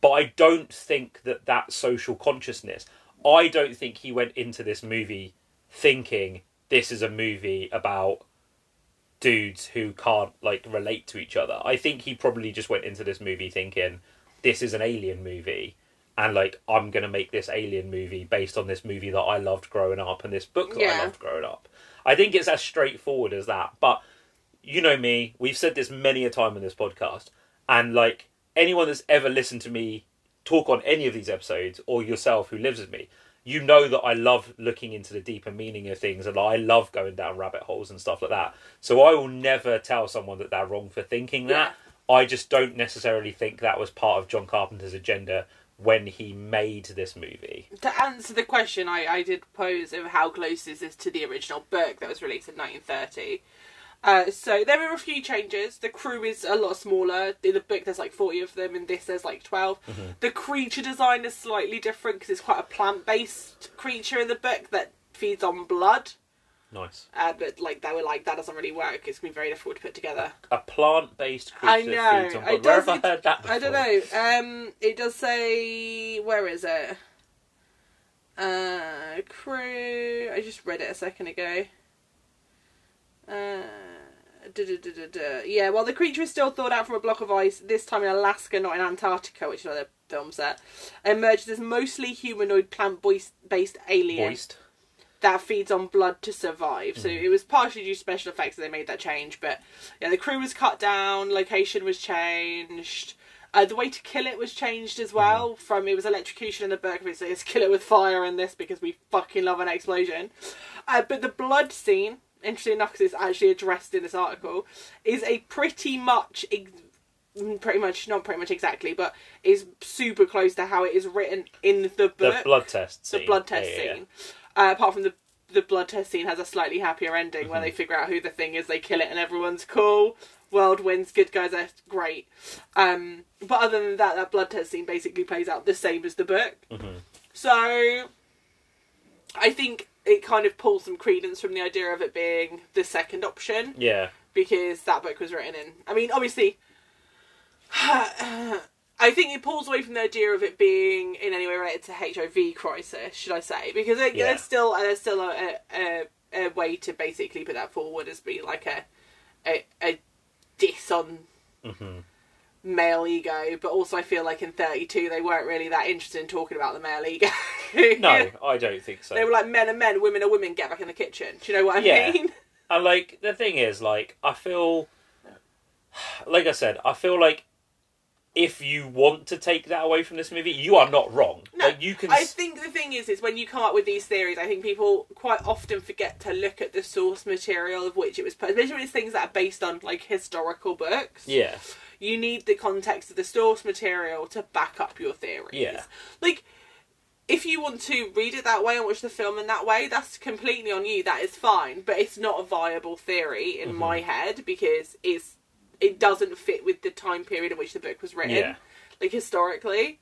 but I don't think that that social consciousness I don't think he went into this movie thinking this is a movie about dudes who can't like relate to each other. I think he probably just went into this movie thinking this is an alien movie and like I'm going to make this alien movie based on this movie that I loved growing up and this book that I loved growing up. I think it's as straightforward as that. But you know me, we've said this many a time in this podcast and like anyone that's ever listened to me talk on any of these episodes or yourself who lives with me you know that I love looking into the deeper meaning of things and I love going down rabbit holes and stuff like that. So I will never tell someone that they're wrong for thinking that. I just don't necessarily think that was part of John Carpenter's agenda when he made this movie. To answer the question I, I did pose of how close is this to the original book that was released in 1930. Uh, so there are a few changes. The crew is a lot smaller. In the book, there's like 40 of them. and this, there's like 12. The creature design is slightly different because it's quite a plant-based creature in the book that feeds on blood. Nice. Uh, but like they were like that doesn't really work. It's gonna be very difficult to put together. A plant-based creature I know. feeds on It blood. Where does- have I heard that before? I don't know. Um, it does say where is it? Uh, crew. I just read it a second ago. Uh, yeah. Well, the creature is still thawed out from a block of ice. This time in Alaska, not in Antarctica, which is the film set. Emerged as mostly humanoid plant-based alien Moist. That feeds on blood to survive. So it was partially due to special effects that they made that change. But yeah, the crew was cut down, location was changed. Uh, the way to kill it was changed as well. From it was electrocution in the book, so it's kill it with fire in this because we fucking love an explosion. Uh, but the blood scene, interesting enough, because it's actually addressed in this article, is a pretty much. Ex- pretty much not pretty much exactly but is super close to how it is written in the book The blood test. the scene. blood test Yeah, yeah, yeah. scene. Uh, apart from the the blood test scene has a slightly happier ending where Mm-hmm. they figure out who the thing is, they kill it, and everyone's cool. World wins, good guys are great. Um, but other than that, that blood test scene basically plays out the same as the book. Mhm. So I think it kind of pulls some credence from the idea of it being the second option Yeah. because that book was written in. I mean, obviously, I think it pulls away from the idea of it being in any way related to HIV crisis, should I say? Because it, Yeah. there's still there's still a, a a way to basically put that forward as being like a a, a diss on hmm male ego, but also I feel like in 32 they weren't really that interested in talking about the male ego. No, I don't think so. They were like men are men, women are women, get back in the kitchen. Do you know what I Yeah. mean? And like the thing is, like I feel, like I said, I feel like if you want to take that away from this movie, you are not wrong. No, like you can. I think the thing is, is when you come up with these theories, I think people quite often forget to look at the source material of which it was put, especially when it's things that are based on like historical books. yeah, You need the context of the source material to back up your theories. Yeah. Like, if you want to read it that way and watch the film in that way, that's completely on you. That is fine, but it's not a viable theory in Mm-hmm. my head because it's it doesn't fit with the time period in which the book was written, Yeah. like historically.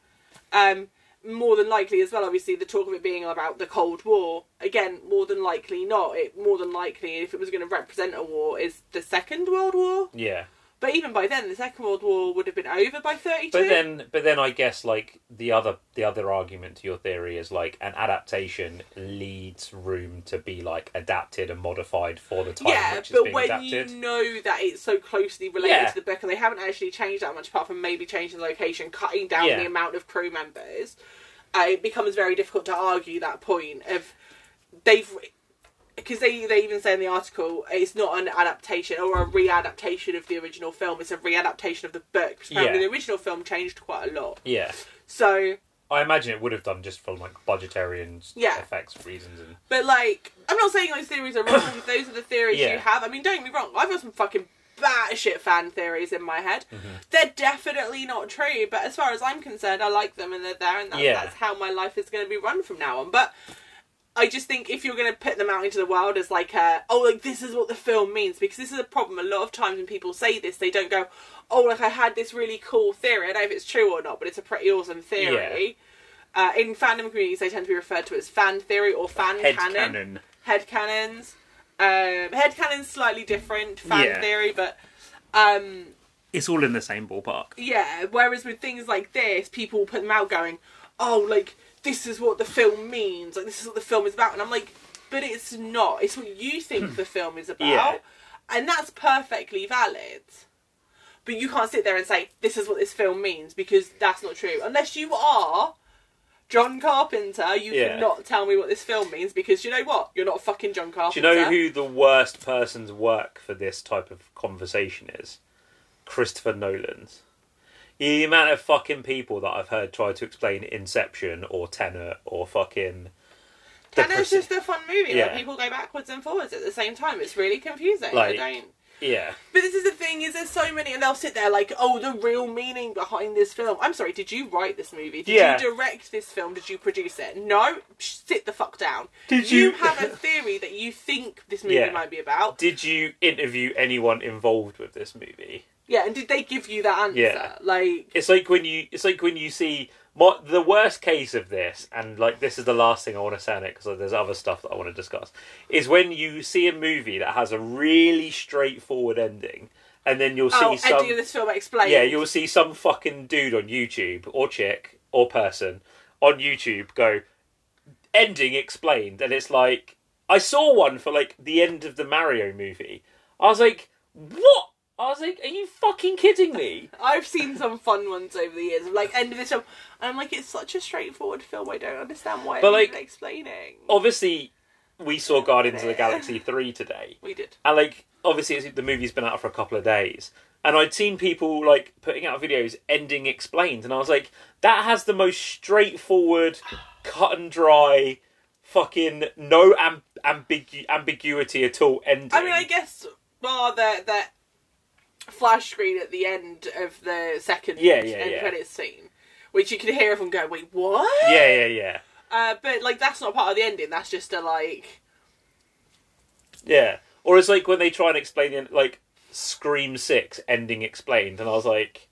Um, more than likely as well. Obviously, the talk of it being about the Cold War again, more than likely not. It more than likely, if it was going to represent a war, is the Second World War. yeah. But even by then, the Second World War would have been over by thirty-two. But then, but then I guess like the other the other argument to your theory is like an adaptation leads room to be like adapted and modified for the time yeah, which but being when adapted. you know that it's so closely related Yeah. to the book, and they haven't actually changed that much, apart from maybe changing the location, cutting down Yeah. the amount of crew members, uh, it becomes very difficult to argue that point of they've because they they even say in the article it's not an adaptation or a readaptation of the original film; it's a readaptation of the book. Yeah. the original film changed quite a lot. Yeah, So I imagine it would have done just for like budgetary and Yeah. effects reasons and But like, I'm not saying those theories are wrong. those are the theories Yeah. you have. I mean, don't get me wrong. I've got some fucking batshit fan theories in my head. Mm-hmm. They're definitely not true, but as far as I'm concerned, I like them and they're there, and that's, Yeah. that's how my life is going to be run from now on. But I just think if you're going to put them out into the world as like a, oh, like this is what the film means, because this is a problem. A lot of times when people say this, they don't go, oh, like I had this really cool theory. I don't know if it's true or not, but it's a pretty awesome theory. Uh, in fandom communities, they tend to be referred to as fan theory or fan head canon canon. head cannons. Um, head cannons slightly different fan Yeah. theory, but um, It's all in the same ballpark. yeah. Whereas with things like this, people put them out going, "Oh, like this is what the film means. Like this is what the film is about," and I'm like, "But it's not. It's what you think hmm. the film is about, Yeah. and that's perfectly valid." But you can't sit there and say this is what this film means because that's not true unless you are. John Carpenter, you Yeah. cannot tell me what this film means because you know what? You're not a fucking John Carpenter. Do you know who the worst person's work for this type of conversation is? Christopher Nolan's. The amount of fucking people that I've heard try to explain Inception or Tenet or fucking. the Tenet's just a fun movie. Yeah. Like people go backwards and forwards at the same time. It's really confusing. Like- I don't. Yeah. But this is the thing: is there's so many, and they'll sit there like, "Oh, the real meaning behind this film." I'm sorry, did you write this movie? Did Yeah. you direct this film? Did you produce it? No, sit the fuck down. Did you you- have a theory that you think this movie Yeah. might be about? Did you interview anyone involved with this movie? Yeah, and did they give you that answer? Yeah. Like, It's like when you. It's like when you see. My, the worst case of this, and like this is the last thing I want to say on it because there's other stuff that I want to discuss, is when you see a movie that has a really straightforward ending, and then you'll see oh, some. ending of this film explained. Yeah, you'll see some fucking dude on YouTube or chick or person on YouTube go ending explained, and it's like I saw one for like the end of the Mario movie. I was like, what? I was like, are you fucking kidding me? I've seen some fun ones over the years of like end of this film, and I'm like, it's such a straightforward film. I don't understand why But, it's like- explaining. Obviously, we saw Guardians of the Galaxy three today, We did. and like obviously the movie's been out for a couple of days. and I'd seen people like putting out videos ending explained, and I was like, that has the most straightforward, cut and dry, fucking no amb- ambigu- ambiguity at all ending. I mean, I guess the the flash screen at the end of the second Yeah, yeah, end yeah. credits scene, which you can hear everyone go, "Wait, what?" yeah, yeah, yeah, Uh, but like that's not part of the ending. That's just a like. yeah. Or it's like when they try and explain it, like Scream Six ending explained, and I was like.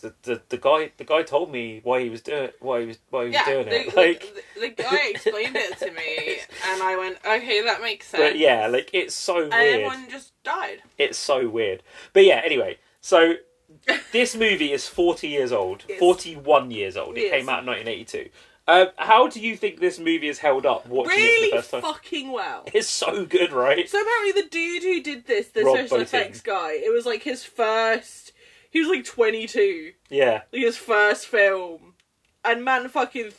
The, the, the guy the guy told me why he was doing why he was why he was Yeah, doing the, it like the, the guy explained it to me, and I went, "Okay, that makes sense." but yeah like it's so and weird everyone just died. It's so weird. But yeah, anyway, so this movie is 40 years old. Yes. 41 years old. It Yes. came out in 1982. Um, how do you think this movie is held up watching it the first time? fucking well. It's so good, right? So apparently, the dude who did this, the Rob special Bottin. effects guy, it was like his first. He was like twenty two, Yeah. like his first film, and man, fucking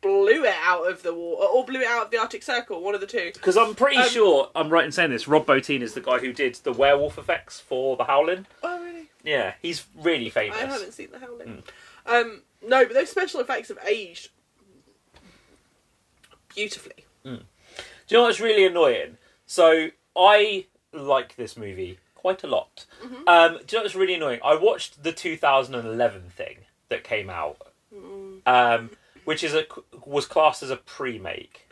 blew it out of the water, or blew it out of the Arctic Circle. One of the two. Because I'm pretty Um, sure, I'm right in saying this, Rob Bottin is the guy who did the werewolf effects for The Howling. Oh really? Yeah, he's really famous. I haven't seen the Howling. Hmm. Um, no, but those special effects have aged beautifully. Do you know what's really annoying? So I like this movie quite a lot. Mm-hmm. Um, do you know what's really annoying? I watched the 2011 thing that came out, Mm. um, which is a was classed as a pre-make.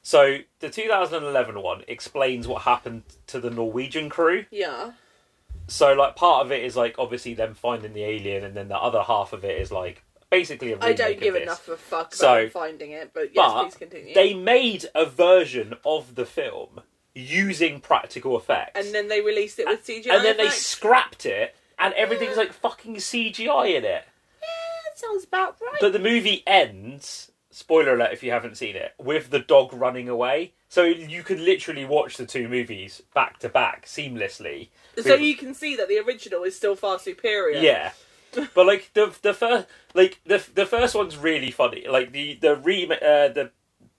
So the 2011 one explains what happened to the Norwegian crew. Yeah. So like part of it is like obviously them finding the alien, and then the other half of it is like basically a remake I don't of give this. enough of a fuck about So- finding it, but yes, But please continue. They made a version of the film using practical effects, and then they released it with CGI. and then they scrapped it, and everything's like fucking CGI in it. Yeah, that sounds about right. But the movie ends. Spoiler alert if you haven't seen it, with the dog running away. So you could literally watch the two movies back to back seamlessly. so you can see that the original is still far superior. Yeah. but like the the first like the the first one's really funny. Like the the re uh, the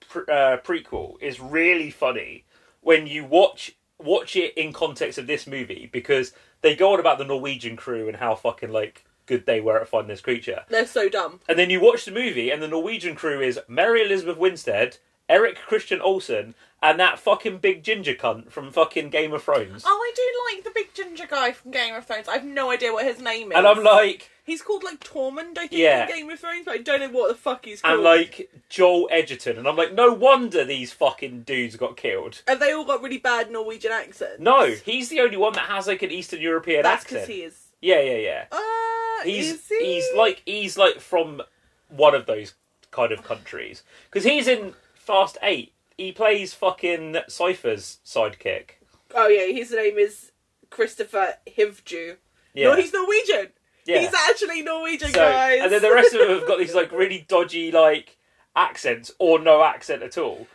pre- uh, prequel is really funny when you watch watch it in context of this movie because they go on about the Norwegian crew and how fucking like good they were at finding this creature. They're so dumb. And then you watch the movie and the Norwegian crew is Mary Elizabeth Winstead, Eric Christian Olsen, and that fucking big ginger cunt from fucking Game of Thrones. Oh, I do like the big ginger guy from Game of Thrones. I have no idea what his name is. And I'm like, he's called like Tormund, I think, Yeah. in Game of Thrones, but I don't know what the fuck he's called. and like Joel Edgerton, and I'm like, no wonder these fucking dudes got killed. and they all got really bad Norwegian accents. No, he's the only one that has like an Eastern European that's because accent. he is. Yeah, yeah, yeah. Uh, He's is he? he's like he's like from one of those kind of countries because he's in Fast Eight. He plays fucking Cypher's sidekick. Oh yeah, his name is Kristofer Hivju. Yeah, No, he's Norwegian. yeah. He's actually Norwegian, so, guys. and then the rest of them have got these like really dodgy like accents or no accent at all.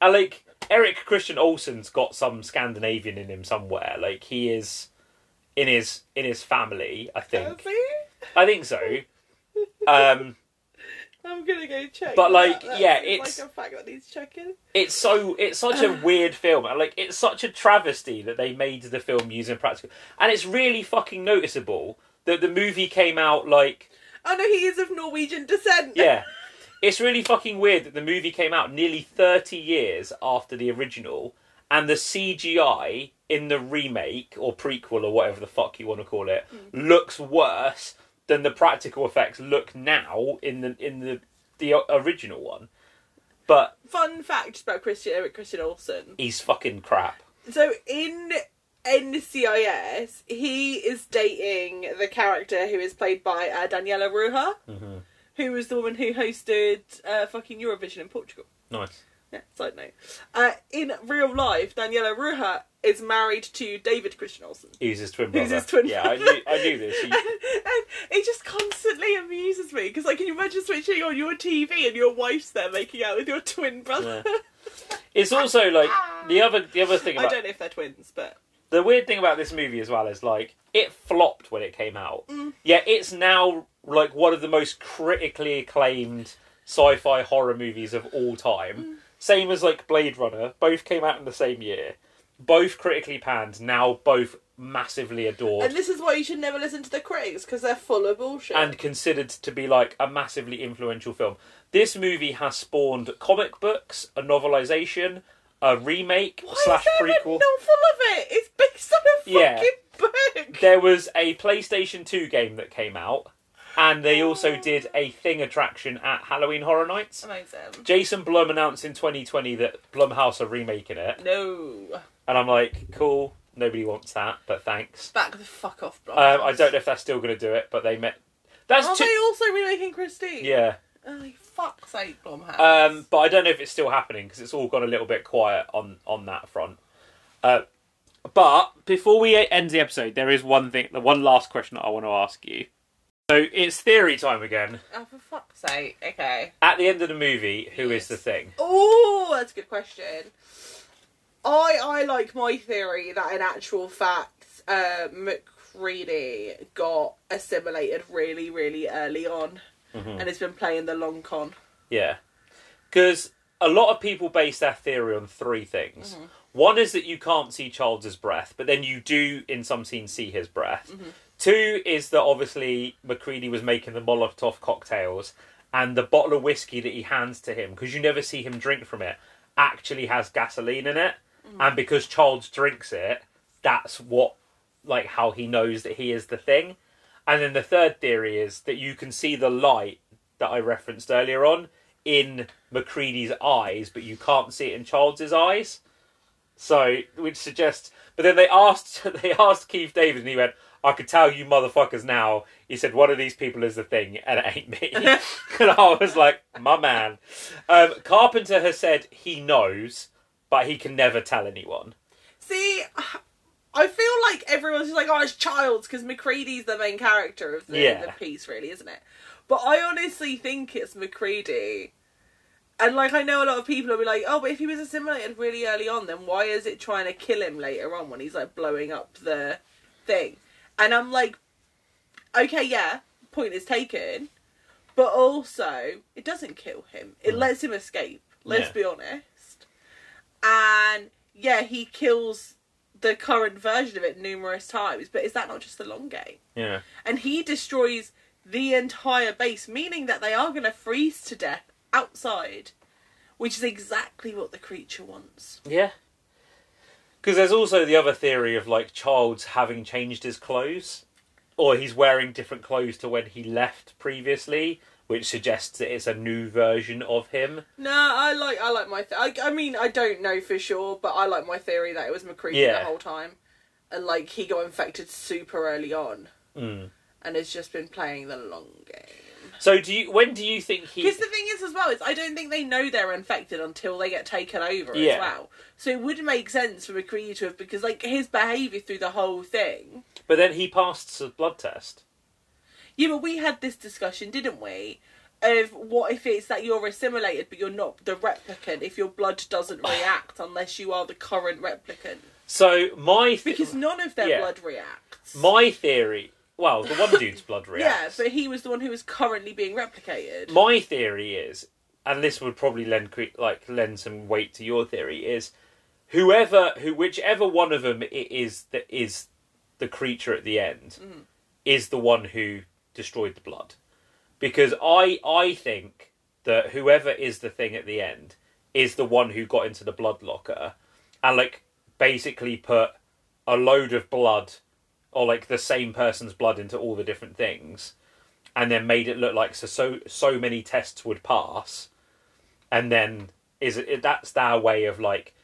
And like Eric Christian Olsen's got some Scandinavian in him somewhere. Like he is in his in his family, I think. I think so. Um, I'm gonna go check. But, like, That yeah, it's- like a fact that needs checking. it's so it's such a weird film, and like it's such a travesty that they made the film using practical, and it's really fucking noticeable that the movie came out like Oh no, he is of Norwegian descent. yeah. It's really fucking weird that the movie came out nearly 30 years after the original, and the CGI in the remake or prequel or whatever the fuck you want to call it hmm. looks worse than the practical effects look now in the in the the original one. But Fun fact about Christian Eric Christian Olsen. he's fucking crap. So in NCIS, he is dating the character who is played by uh, Daniela Ruah, Mm-hmm. who was the woman who hosted uh, fucking Eurovision in Portugal. Nice. Yeah, side note. Uh, in real life, Daniela Ruah is married to David Christian Olsen. He's his twin Who's brother. his twin yeah, I brother. knew, I knew this. He- and it just constantly amuses me because, like, can you imagine switching on your TV and your wife's there making out with your twin brother? it's also like the other the other thing I don't know if they're twins, but the weird thing about this movie as well is like it flopped when it came out. Mm. Yet it's now like one of the most critically acclaimed sci-fi horror movies of all time. Mm. Same as like Blade Runner, both came out in the same year. both critically panned, now both massively adored. And this is why you should never listen to the critics because they're full of bullshit. and considered to be like a massively influential film. This movie has spawned comic books, a novelization, a remake why slash is there a prequel. novel of it? It's based on a Yeah. fucking book. There was a PlayStation 2 game that came out, and they also did a thing attraction at Halloween Horror Nights. Amazing. Jason Blum announced in 2020 that Blumhouse are remaking it, No. and I'm like, cool, nobody wants that, but thanks. Back the fuck off, bro. Um, I don't know if they're still going to do it, but they met. That's Are they also remaking Christine? Yeah. Oh, fuck's sake, Blumhouse. Um, but I don't know if it's still happening because it's all gone a little bit quiet on on that front. Uh, but before we end the episode, there is one thing, the one last question that I want to ask you. So it's theory time again. oh, for fuck's sake. Okay. At the end of the movie, who is the thing? Oh, that's a good question. I I like my theory that in actual fact, uh, MacReady got assimilated really, really early on, Mhm. and has been playing the long con. Yeah, because a lot of people base their theory on three things. One is that you can't see Childs's breath, but then you do in some scenes see his breath. Two is that obviously MacReady was making the Molotov cocktails, and the bottle of whiskey that he hands to him, because you never see him drink from it, actually has gasoline in it, mm. and because Childs drinks it, that's what, like, how he knows that he is the thing. And then the third theory is that you can see the light that I referenced earlier on in MacReady's eyes, but you can't see it in Childs's eyes. So, which suggests. But then they asked they asked Keith David, and he went, "I could tell you motherfuckers now." He said, "One of these people is the thing, and it ain't me." and I was like, "My man." Um, Carpenter has said he knows, but he can never tell anyone. See, I feel like everyone's just like, oh, it's Childs because MacReady's the main character of the, Yeah. the piece, really, isn't it? But I honestly think it's MacReady. And like, I know a lot of people will be like, oh, but if he was assimilated really early on, then why is it trying to kill him later on when he's like blowing up the thing? And I'm like, okay, yeah, point is taken. But also, it doesn't kill him. It Mm. lets him escape. Let's Yeah. be honest. And yeah, he kills the current version of it numerous times, but is that not just the long game? Yeah. And he destroys the entire base, meaning that they are going to freeze to death outside, which is exactly what the creature wants. Yeah. Because there's also the other theory of like Childs having changed his clothes, or he's wearing different clothes to when he left previously, which suggests that it's a new version of him. No, I like I like my. Th- I, I mean, I don't know for sure, but I like my theory that it was MacReady Yeah. the whole time, and like he got infected super early on, Mm. and has just been playing the long game. So do you? When do you think he? Because the thing is, as well, is I don't think they know they're infected until they get taken over Yeah. as well. So it would make sense for MacReady to have because like his behaviour through the whole thing. But then he passed the blood test. Yeah, but we had this discussion, didn't we? Of what if it's that you're assimilated but you're not the replicant if your blood doesn't react unless you are the current replicant. So my th- Because none of their Yeah. blood reacts. my theory. Well, the one dude's blood reaction. yeah, reacts. but he was the one who was currently being replicated. my theory is, and this would probably lend like lend some weight to your theory, is whoever who whichever one of them it is that is the creature at the end Mm. is the one who destroyed the blood, because I I think that whoever is the thing at the end is the one who got into the blood locker and like basically put a load of blood or like the same person's blood into all the different things and then made it look like so so, so many tests would pass and then is it that's their way of like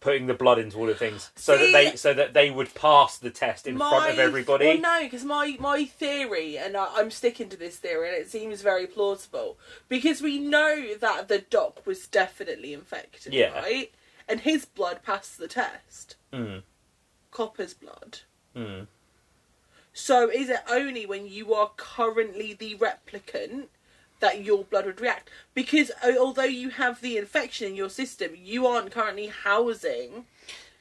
putting the blood into all the things so that they so that they would pass the test in front of everybody Well, no, because my my theory, and I, I'm sticking to this theory, and it seems very plausible because we know that the doc was definitely infected, Yeah. right? And his blood passed the test. Mm. Copper's blood. Mm. So is it only when you are currently the replicant that your blood would react? Because uh, although you have the infection in your system, you aren't currently housing.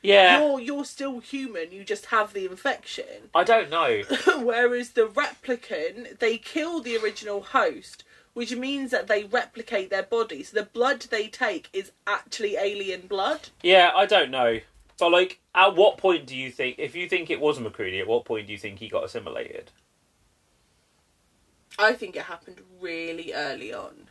yeah You're you're still human. You just have the infection. i don't know Whereas the replicant, they kill the original host, which means that they replicate their body. So the blood they take is actually alien blood. yeah i don't know So, like, at what point do you think, if you think it was MacReady, at what point do you think he got assimilated? I think it happened really early on,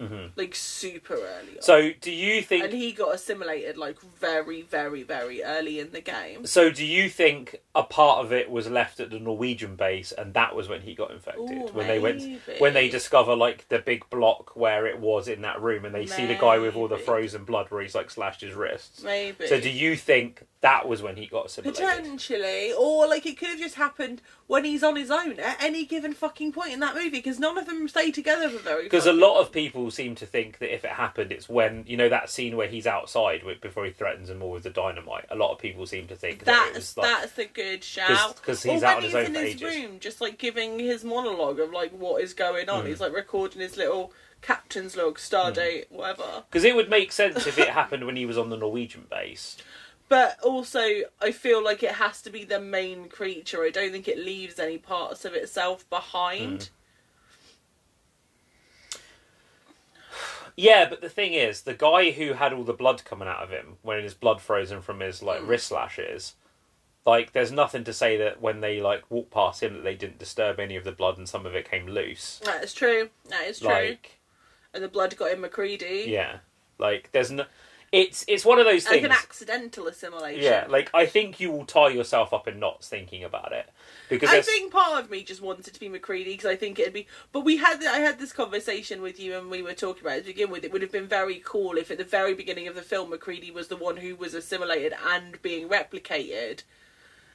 hmm like super early on. So, do you think? and he got assimilated like very, very, very early in the game. So, do you think a part of it was left at the Norwegian base, and that was when he got infected? Ooh, when they went, when they discover like the big block where it was in that room, and they see the guy with all the frozen blood where he's like slashed his wrists. Maybe. So, do you think that was when he got assimilated? Potentially, or like it could have just happened when he's on his own at any given fucking point in that movie because none of them stay together for very. Because a lot of people seem to think that if it happened, it's when you know that scene where he's outside with, before he threatens them all with the dynamite. A lot of people seem to think that it That's was like that's a good shout. 'cause Or he's when out on his he's in his ages. room, just like giving his monologue of like what is going on. Mm. He's like recording his little captain's log, stardate, whatever. because it would make sense if it happened when he was on the Norwegian base. But also, I feel like it has to be the main creature. I don't think it leaves any parts of itself behind. Yeah, but the thing is, the guy who had all the blood coming out of him when his blood frozen from his like Mm. wrist lashes, like there's nothing to say that when they like walked past him that they didn't disturb any of the blood and some of it came loose. That is true. That is true. Like and the blood got in MacReady. yeah, like there's no. It's it's one of those things. Like an accidental assimilation. Yeah, like I think you will tie yourself up in knots thinking about it because I there's- think part of me just wanted to be MacReady because I think it'd be. But we had I had this conversation with you and we were talking about it to begin with. It would have been very cool if at the very beginning of the film MacReady was the one who was assimilated and being replicated,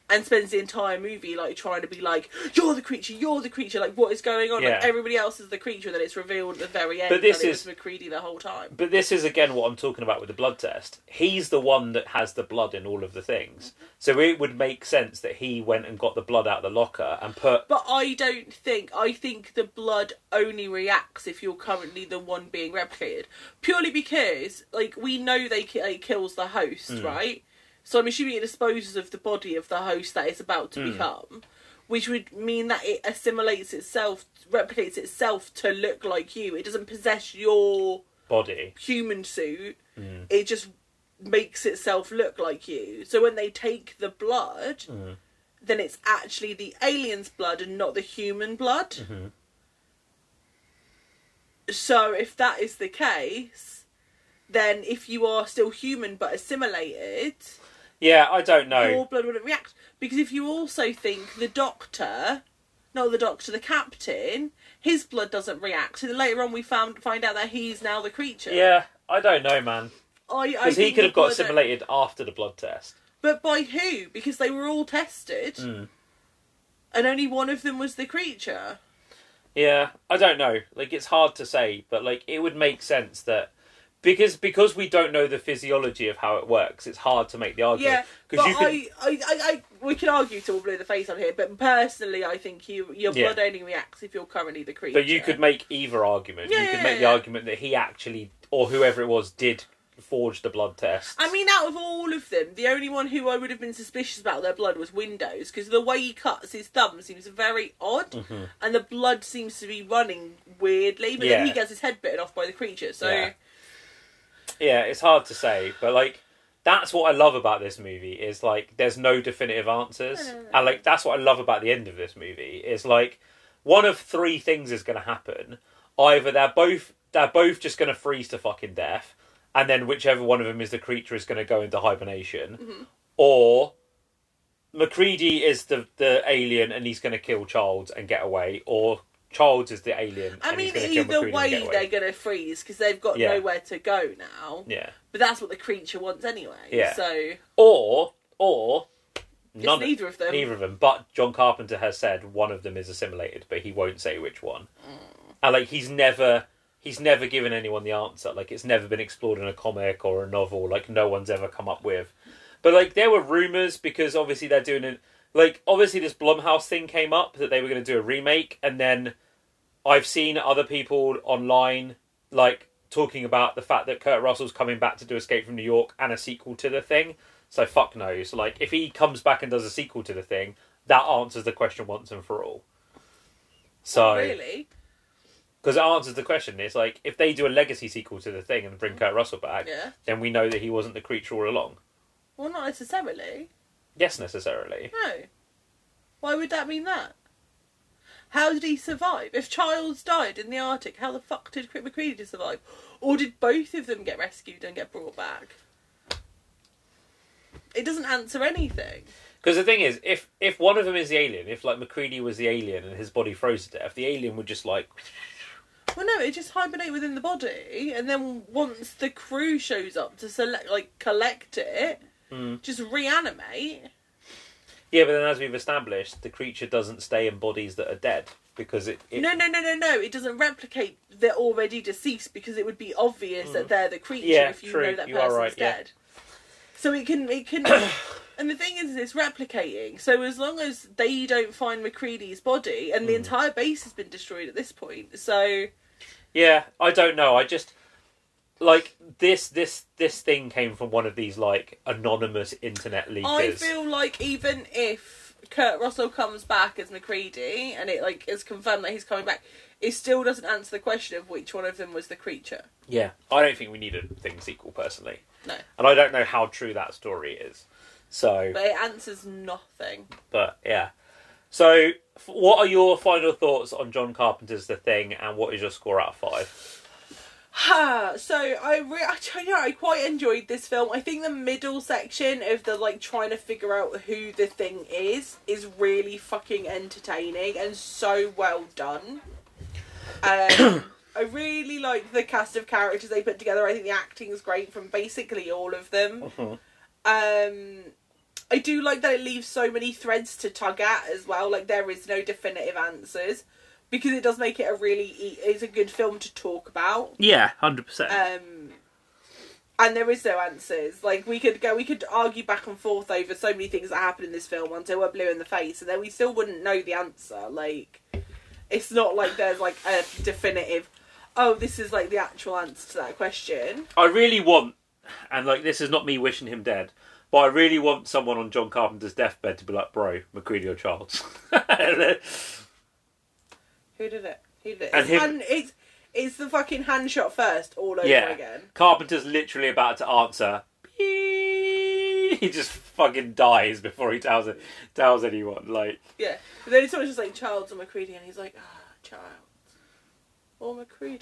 and spends the entire movie like trying to be like you're the creature, you're the creature, like what is going on? Yeah. Like everybody else is the creature. and Then it's revealed at the very end But this is- was MacReady the whole time. But this is again what I'm talking about with the blood test. He's the one that has the blood in all of the things, so it would make sense that he went and got the blood out of the locker and put. But I don't think. I think the blood only reacts if you're currently the one being replicated. Purely because, like, we know they it kills the host, Mm. right? So I'm assuming it disposes of the body of the host that it's about to Mm. become, which would mean that it assimilates itself, replicates itself to look like you. It doesn't possess your Body. human suit. Mm. It just makes itself look like you. So when they take the blood, Mm. then it's actually the alien's blood and not the human blood. Mhm. So if that is the case, then if you are still human but assimilated, Yeah, I don't know. your blood wouldn't react. Because if you also think the doctor, not the doctor, the captain, his blood doesn't react. And then later on we found find out that he's now the creature. Yeah, I don't know, man. I, I Because he could have got assimilated after the blood test. But by who? Because they were all tested, Mm. and only one of them was the creature. Yeah, I don't know. Like it's hard to say, but like it would make sense that because because we don't know the physiology of how it works, it's hard to make the argument. Yeah, but you could, I, I, I, I, we can argue till we're blue in the face on here. But personally, I think you, your Yeah. blood only reacts if you're currently the creature. but you could make either argument. Yeah, you could make the argument that he actually or whoever it was did forge the blood test. I mean, out of all of them, the only one who I would have been suspicious about their blood was Windows, because the way he cuts his thumb seems very odd, Mhm. and the blood seems to be running weirdly. But Yeah. then he gets his head bitten off by the creature, so Yeah. Yeah, it's hard to say, but like that's what I love about this movie is like there's no definitive answers, and like that's what I love about the end of this movie is like one of three things is going to happen. Either they're both they're both just going to freeze to fucking death, and then whichever one of them is the creature is going to go into hibernation, Mm-hmm. or MacReady is the the alien and he's going to kill Childs and get away, or Childs is the alien. I mean, either way, they're going to freeze because they've got Yeah. nowhere to go now. Yeah, But that's what the creature wants anyway. Yeah. So or or it's none neither of them. Neither of them. But John Carpenter has said one of them is assimilated, but he won't say which one. Mm. And like he's never he's never given anyone the answer. Like it's never been explored in a comic or a novel. Like no one's ever come up with. But like there were rumors because obviously they're doing it. Like obviously this Blumhouse thing came up that they were going to do a remake, and then I've seen other people online like talking about the fact that Kurt Russell's coming back to do Escape from New York and a sequel to the thing. So fuck knows. Like if he comes back and does a sequel to the thing, that answers the question once and for all. So Oh, really? because it answers the question, it's like if they do a legacy sequel to the thing and bring Kurt Russell back, Yeah. then we know that he wasn't the creature all along. Well, not necessarily. Yes, necessarily. No. Why would that mean that? How did he survive? If Childs died in the Arctic, how the fuck did MacReady survive? Or did both of them get rescued and get brought back? It doesn't answer anything. Because the thing is, if if one of them is the alien, if like MacReady was the alien and his body froze to death, the alien would just like Well, no, it just hibernate within the body, and then once the crew shows up to select, like, collect it, Mm. just reanimate. Yeah. But then, as we've established, the creature doesn't stay in bodies that are dead because it. it No, no, no, no, no. It doesn't replicate. They're already deceased because it would be obvious that they're the creature Mm. Yeah, if you true. know that You person's right, yeah. dead. So it can, it can, and the thing is, it's replicating. So as long as they don't find MacReady's body, and the Mm. entire base has been destroyed at this point, so Yeah, I don't know. I just like this. This this thing came from one of these like anonymous internet leakers. I feel like even if Kurt Russell comes back as MacReady, and it like is confirmed that he's coming back, it still doesn't answer the question of which one of them was the creature. Yeah, I don't think we need a thing sequel personally. No. and I don't know how true that story is. So, But it answers nothing. but yeah. So, what are your final thoughts on John Carpenter's The Thing, and what is your score out of five? Ha! so I re- I I quite enjoyed this film. I think the middle section of the like trying to figure out who the thing is is really fucking entertaining and so well done. Um, I really like the cast of characters they put together. I think the acting is great from basically all of them. Mhm. Um, I do like that it leaves so many threads to tug at as well. Like there is no definitive answers because it does make it a really it's a good film to talk about. Yeah, hundred percent. Um, and there is no answers. Like we could go, we could argue back and forth over so many things that happen in this film until we're blue in the face, and then we still wouldn't know the answer. Like it's not like there's like a definitive. Oh, this is like the actual answer to that question. I really want, and like this is not me wishing him dead, but I really want someone on John Carpenter's deathbed to be like, "Bro, MacReady or Charles." Who did it? Who did it? And it's, him- hand, it's it's the fucking hand shot first, all over yeah, again. Carpenter's literally about to answer. He just fucking dies before he tells it, tells anyone. Like, Yeah, but then it's always just like Childs or MacReady, and he's like, ah, Childs or MacReady.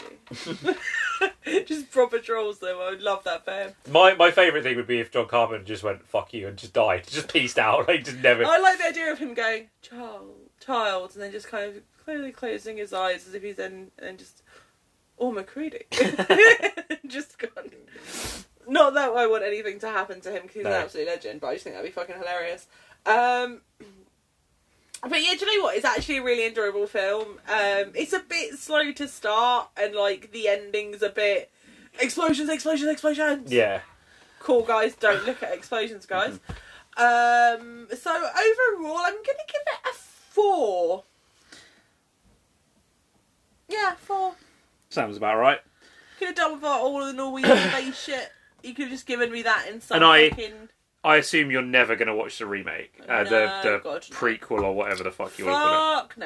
just proper trolls them. I would love that for him. my my favorite thing would be if John Carpenter just went "fuck you" and just died, just pieced out, like just never. I like the idea of him going child, child, and then just kind of clearly closing his eyes as if he's then and just or MacReady, just gone. Not that I want anything to happen to him because he's No. an absolute legend, but I just think that'd be fucking hilarious. Um, but yeah, do you know what? It's actually a really enjoyable film. Um, it's a bit slow to start, and like the ending's a bit explosions, explosions, explosions Yeah, cool guys don't look at explosions guys um so overall i'm gonna give it a four yeah four sounds about right. could have done without all of the norwegian space shit you could have just given me that in some And I- fucking I assume you're never going to watch the remake, uh, No, the the God, no. prequel or whatever the fuck you want to call it. fuck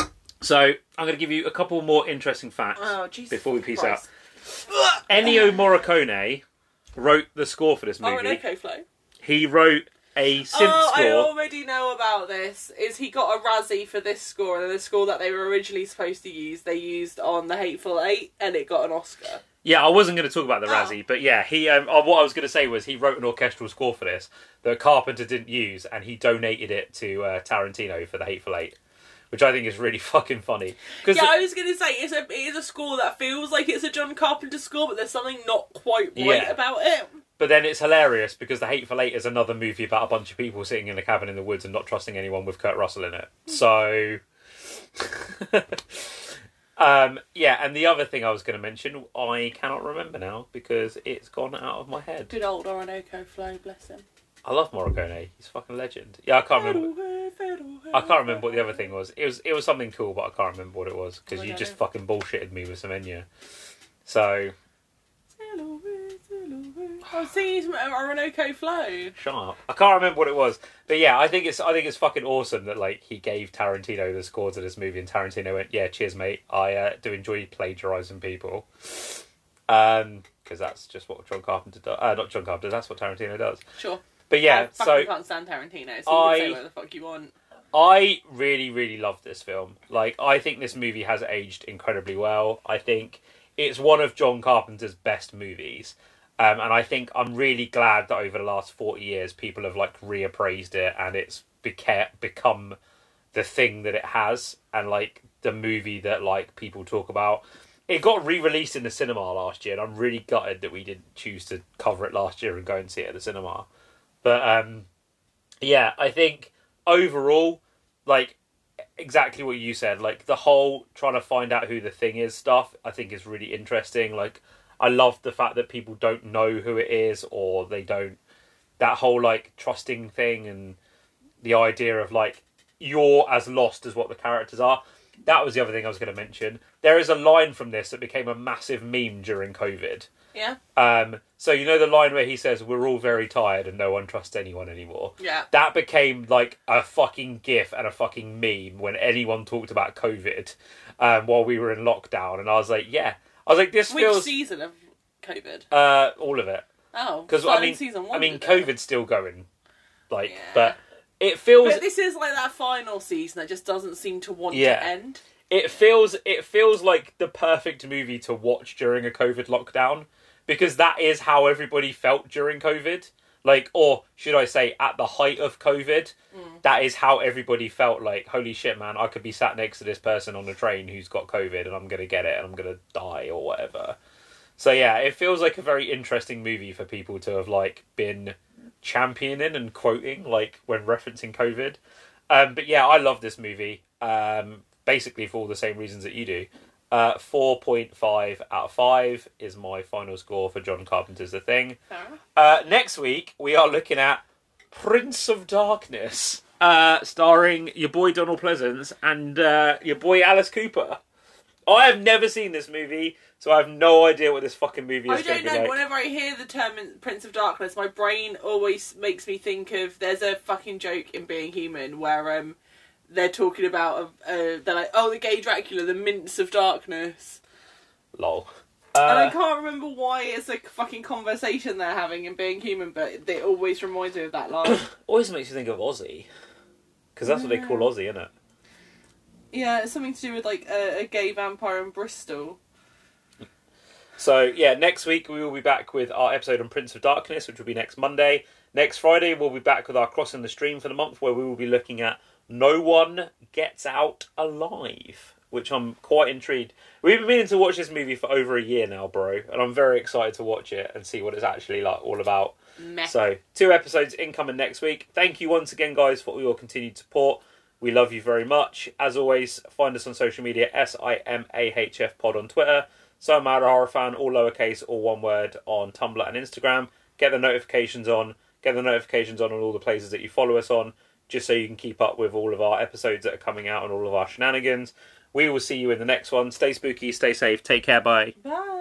no So I'm going to give you a couple more interesting facts oh before we peace Christ. out. Ennio Morricone wrote the score for this oh movie. Orinoco Flow He wrote a synth oh, I already know about this. Is he got a Razzie for this score, and the score that they were originally supposed to use, they used on The Hateful Eight, and it got an Oscar. Yeah, I wasn't going to talk about the Oh. Razzie, but yeah, he. Um, uh, what I was going to say was he wrote an orchestral score for this that Carpenter didn't use, and he donated it to uh, Tarantino for the Hateful Eight, which I think is really fucking funny. Because Yeah, I was gonna say it's a it is a score that feels like it's a John Carpenter score, but there's something not quite right Yeah. about it. But then it's hilarious because The Hateful Eight is another movie about a bunch of people sitting in a cabin in the woods and not trusting anyone with Kurt Russell in it. So. um, yeah, and the other thing I was going to mention, I cannot remember now because it's gone out of my head. Good old Orinoco Flow, bless him. I love Morricone. He's a fucking legend. Yeah, I can't remember. I can't remember what the other thing was. It was it was something cool, but I can't remember what it was because I you just fucking bullshitted me with some Enya. So Oh, see, it's Orinoco Flow. shut up. I can't remember what it was, but yeah, I think it's I think it's fucking awesome that like he gave Tarantino the score to this movie, and Tarantino went, "Yeah, cheers, mate. I uh, do enjoy plagiarizing people." Um, because that's just what John Carpenter does. Uh, not John Carpenter. That's what Tarantino does. Sure. But yeah, I so can't stand Tarantino, so you I- can say what the fuck you want. I really, really love this film. Like, I think this movie has aged incredibly well. I think it's one of John Carpenter's best movies. Um, and I think I'm really glad that over the last 40 years, people have, like, reappraised it and it's beca- become the thing that it has and, like, the movie that, like, people talk about. It got re released in the cinema last year, and I'm really gutted that we didn't choose to cover it last year and go and see it at the cinema. But, um, yeah, I think overall, like exactly what you said, like the whole trying to find out who the thing is stuff, I think is really interesting. Like I love the fact that people don't know who it is or they don't that whole like trusting thing and the idea of like you're as lost as what the characters are. That was the other thing I was going to mention. There is a line from this that became a massive meme during COVID. Yeah? Um, so you know the line where he says, "We're all very tired and no one trusts anyone anymore." Yeah. That became like a fucking gif and a fucking meme when anyone talked about COVID um, while we were in lockdown, and I was like, "Yeah." I was like, "This Which feels season of COVID? uh, all of it." Oh, Because I starting mean, season one. I mean, did? COVID's still going, like, Yeah. but it feels But this is like that final season that just doesn't seem to want Yeah. to end. it feels it feels like the perfect movie to watch during a COVID lockdown because that is how everybody felt during COVID. Like, or should I say, at the height of COVID, that is how everybody felt. Like, holy shit, man, I could be sat next to this person on a train who's got COVID, and I'm gonna get it, and I'm gonna die or whatever. So yeah, it feels like a very interesting movie for people to have like been championing and quoting, like when referencing COVID. Um, but yeah, I love this movie. Um, basically for all the same reasons that you do. Uh, four point five out of five is my final score for John Carpenter's The Thing. Uh, next week we are looking at Prince of Darkness, uh, starring your boy Donald Pleasence and uh, your boy Alice Cooper. I have never seen this movie, so I have no idea what this fucking movie is I don't know. like. Whenever I hear the term Prince of Darkness, my brain always makes me think of there's a fucking joke in Being Human where um they're talking about uh, they're like oh the gay Dracula the mints of darkness Lol. and I Uh, can't remember why it's a fucking conversation they're having in Being Human but it always reminds me of that line. always makes you think of Ozzy, because that's what they call Ozzy, isn't it? yeah, it's something to do with like a, a gay vampire in Bristol. So yeah, next week we will be back with our episode on Prince of Darkness, which will be next Monday. Next Friday we'll be back with our crossing the stream for the month, where we will be looking at No One Gets Out Alive, which I'm quite intrigued. We've been meaning to watch this movie for over a year now, bro, and I'm very excited to watch it and see what it's actually like all about. Meh. So two episodes incoming next week. Thank you once again, guys, for all your continued support. We love you very much. As always, find us on social media, S I M A H F Pod on Twitter, So Mad Horror Fan, all lowercase, all one word, on Tumblr and Instagram. Get the notifications on. Get the notifications on on all the places that you follow us on, just so you can keep up with all of our episodes that are coming out and all of our shenanigans. We will see you in the next one. Stay spooky, stay safe, take care, bye. Bye.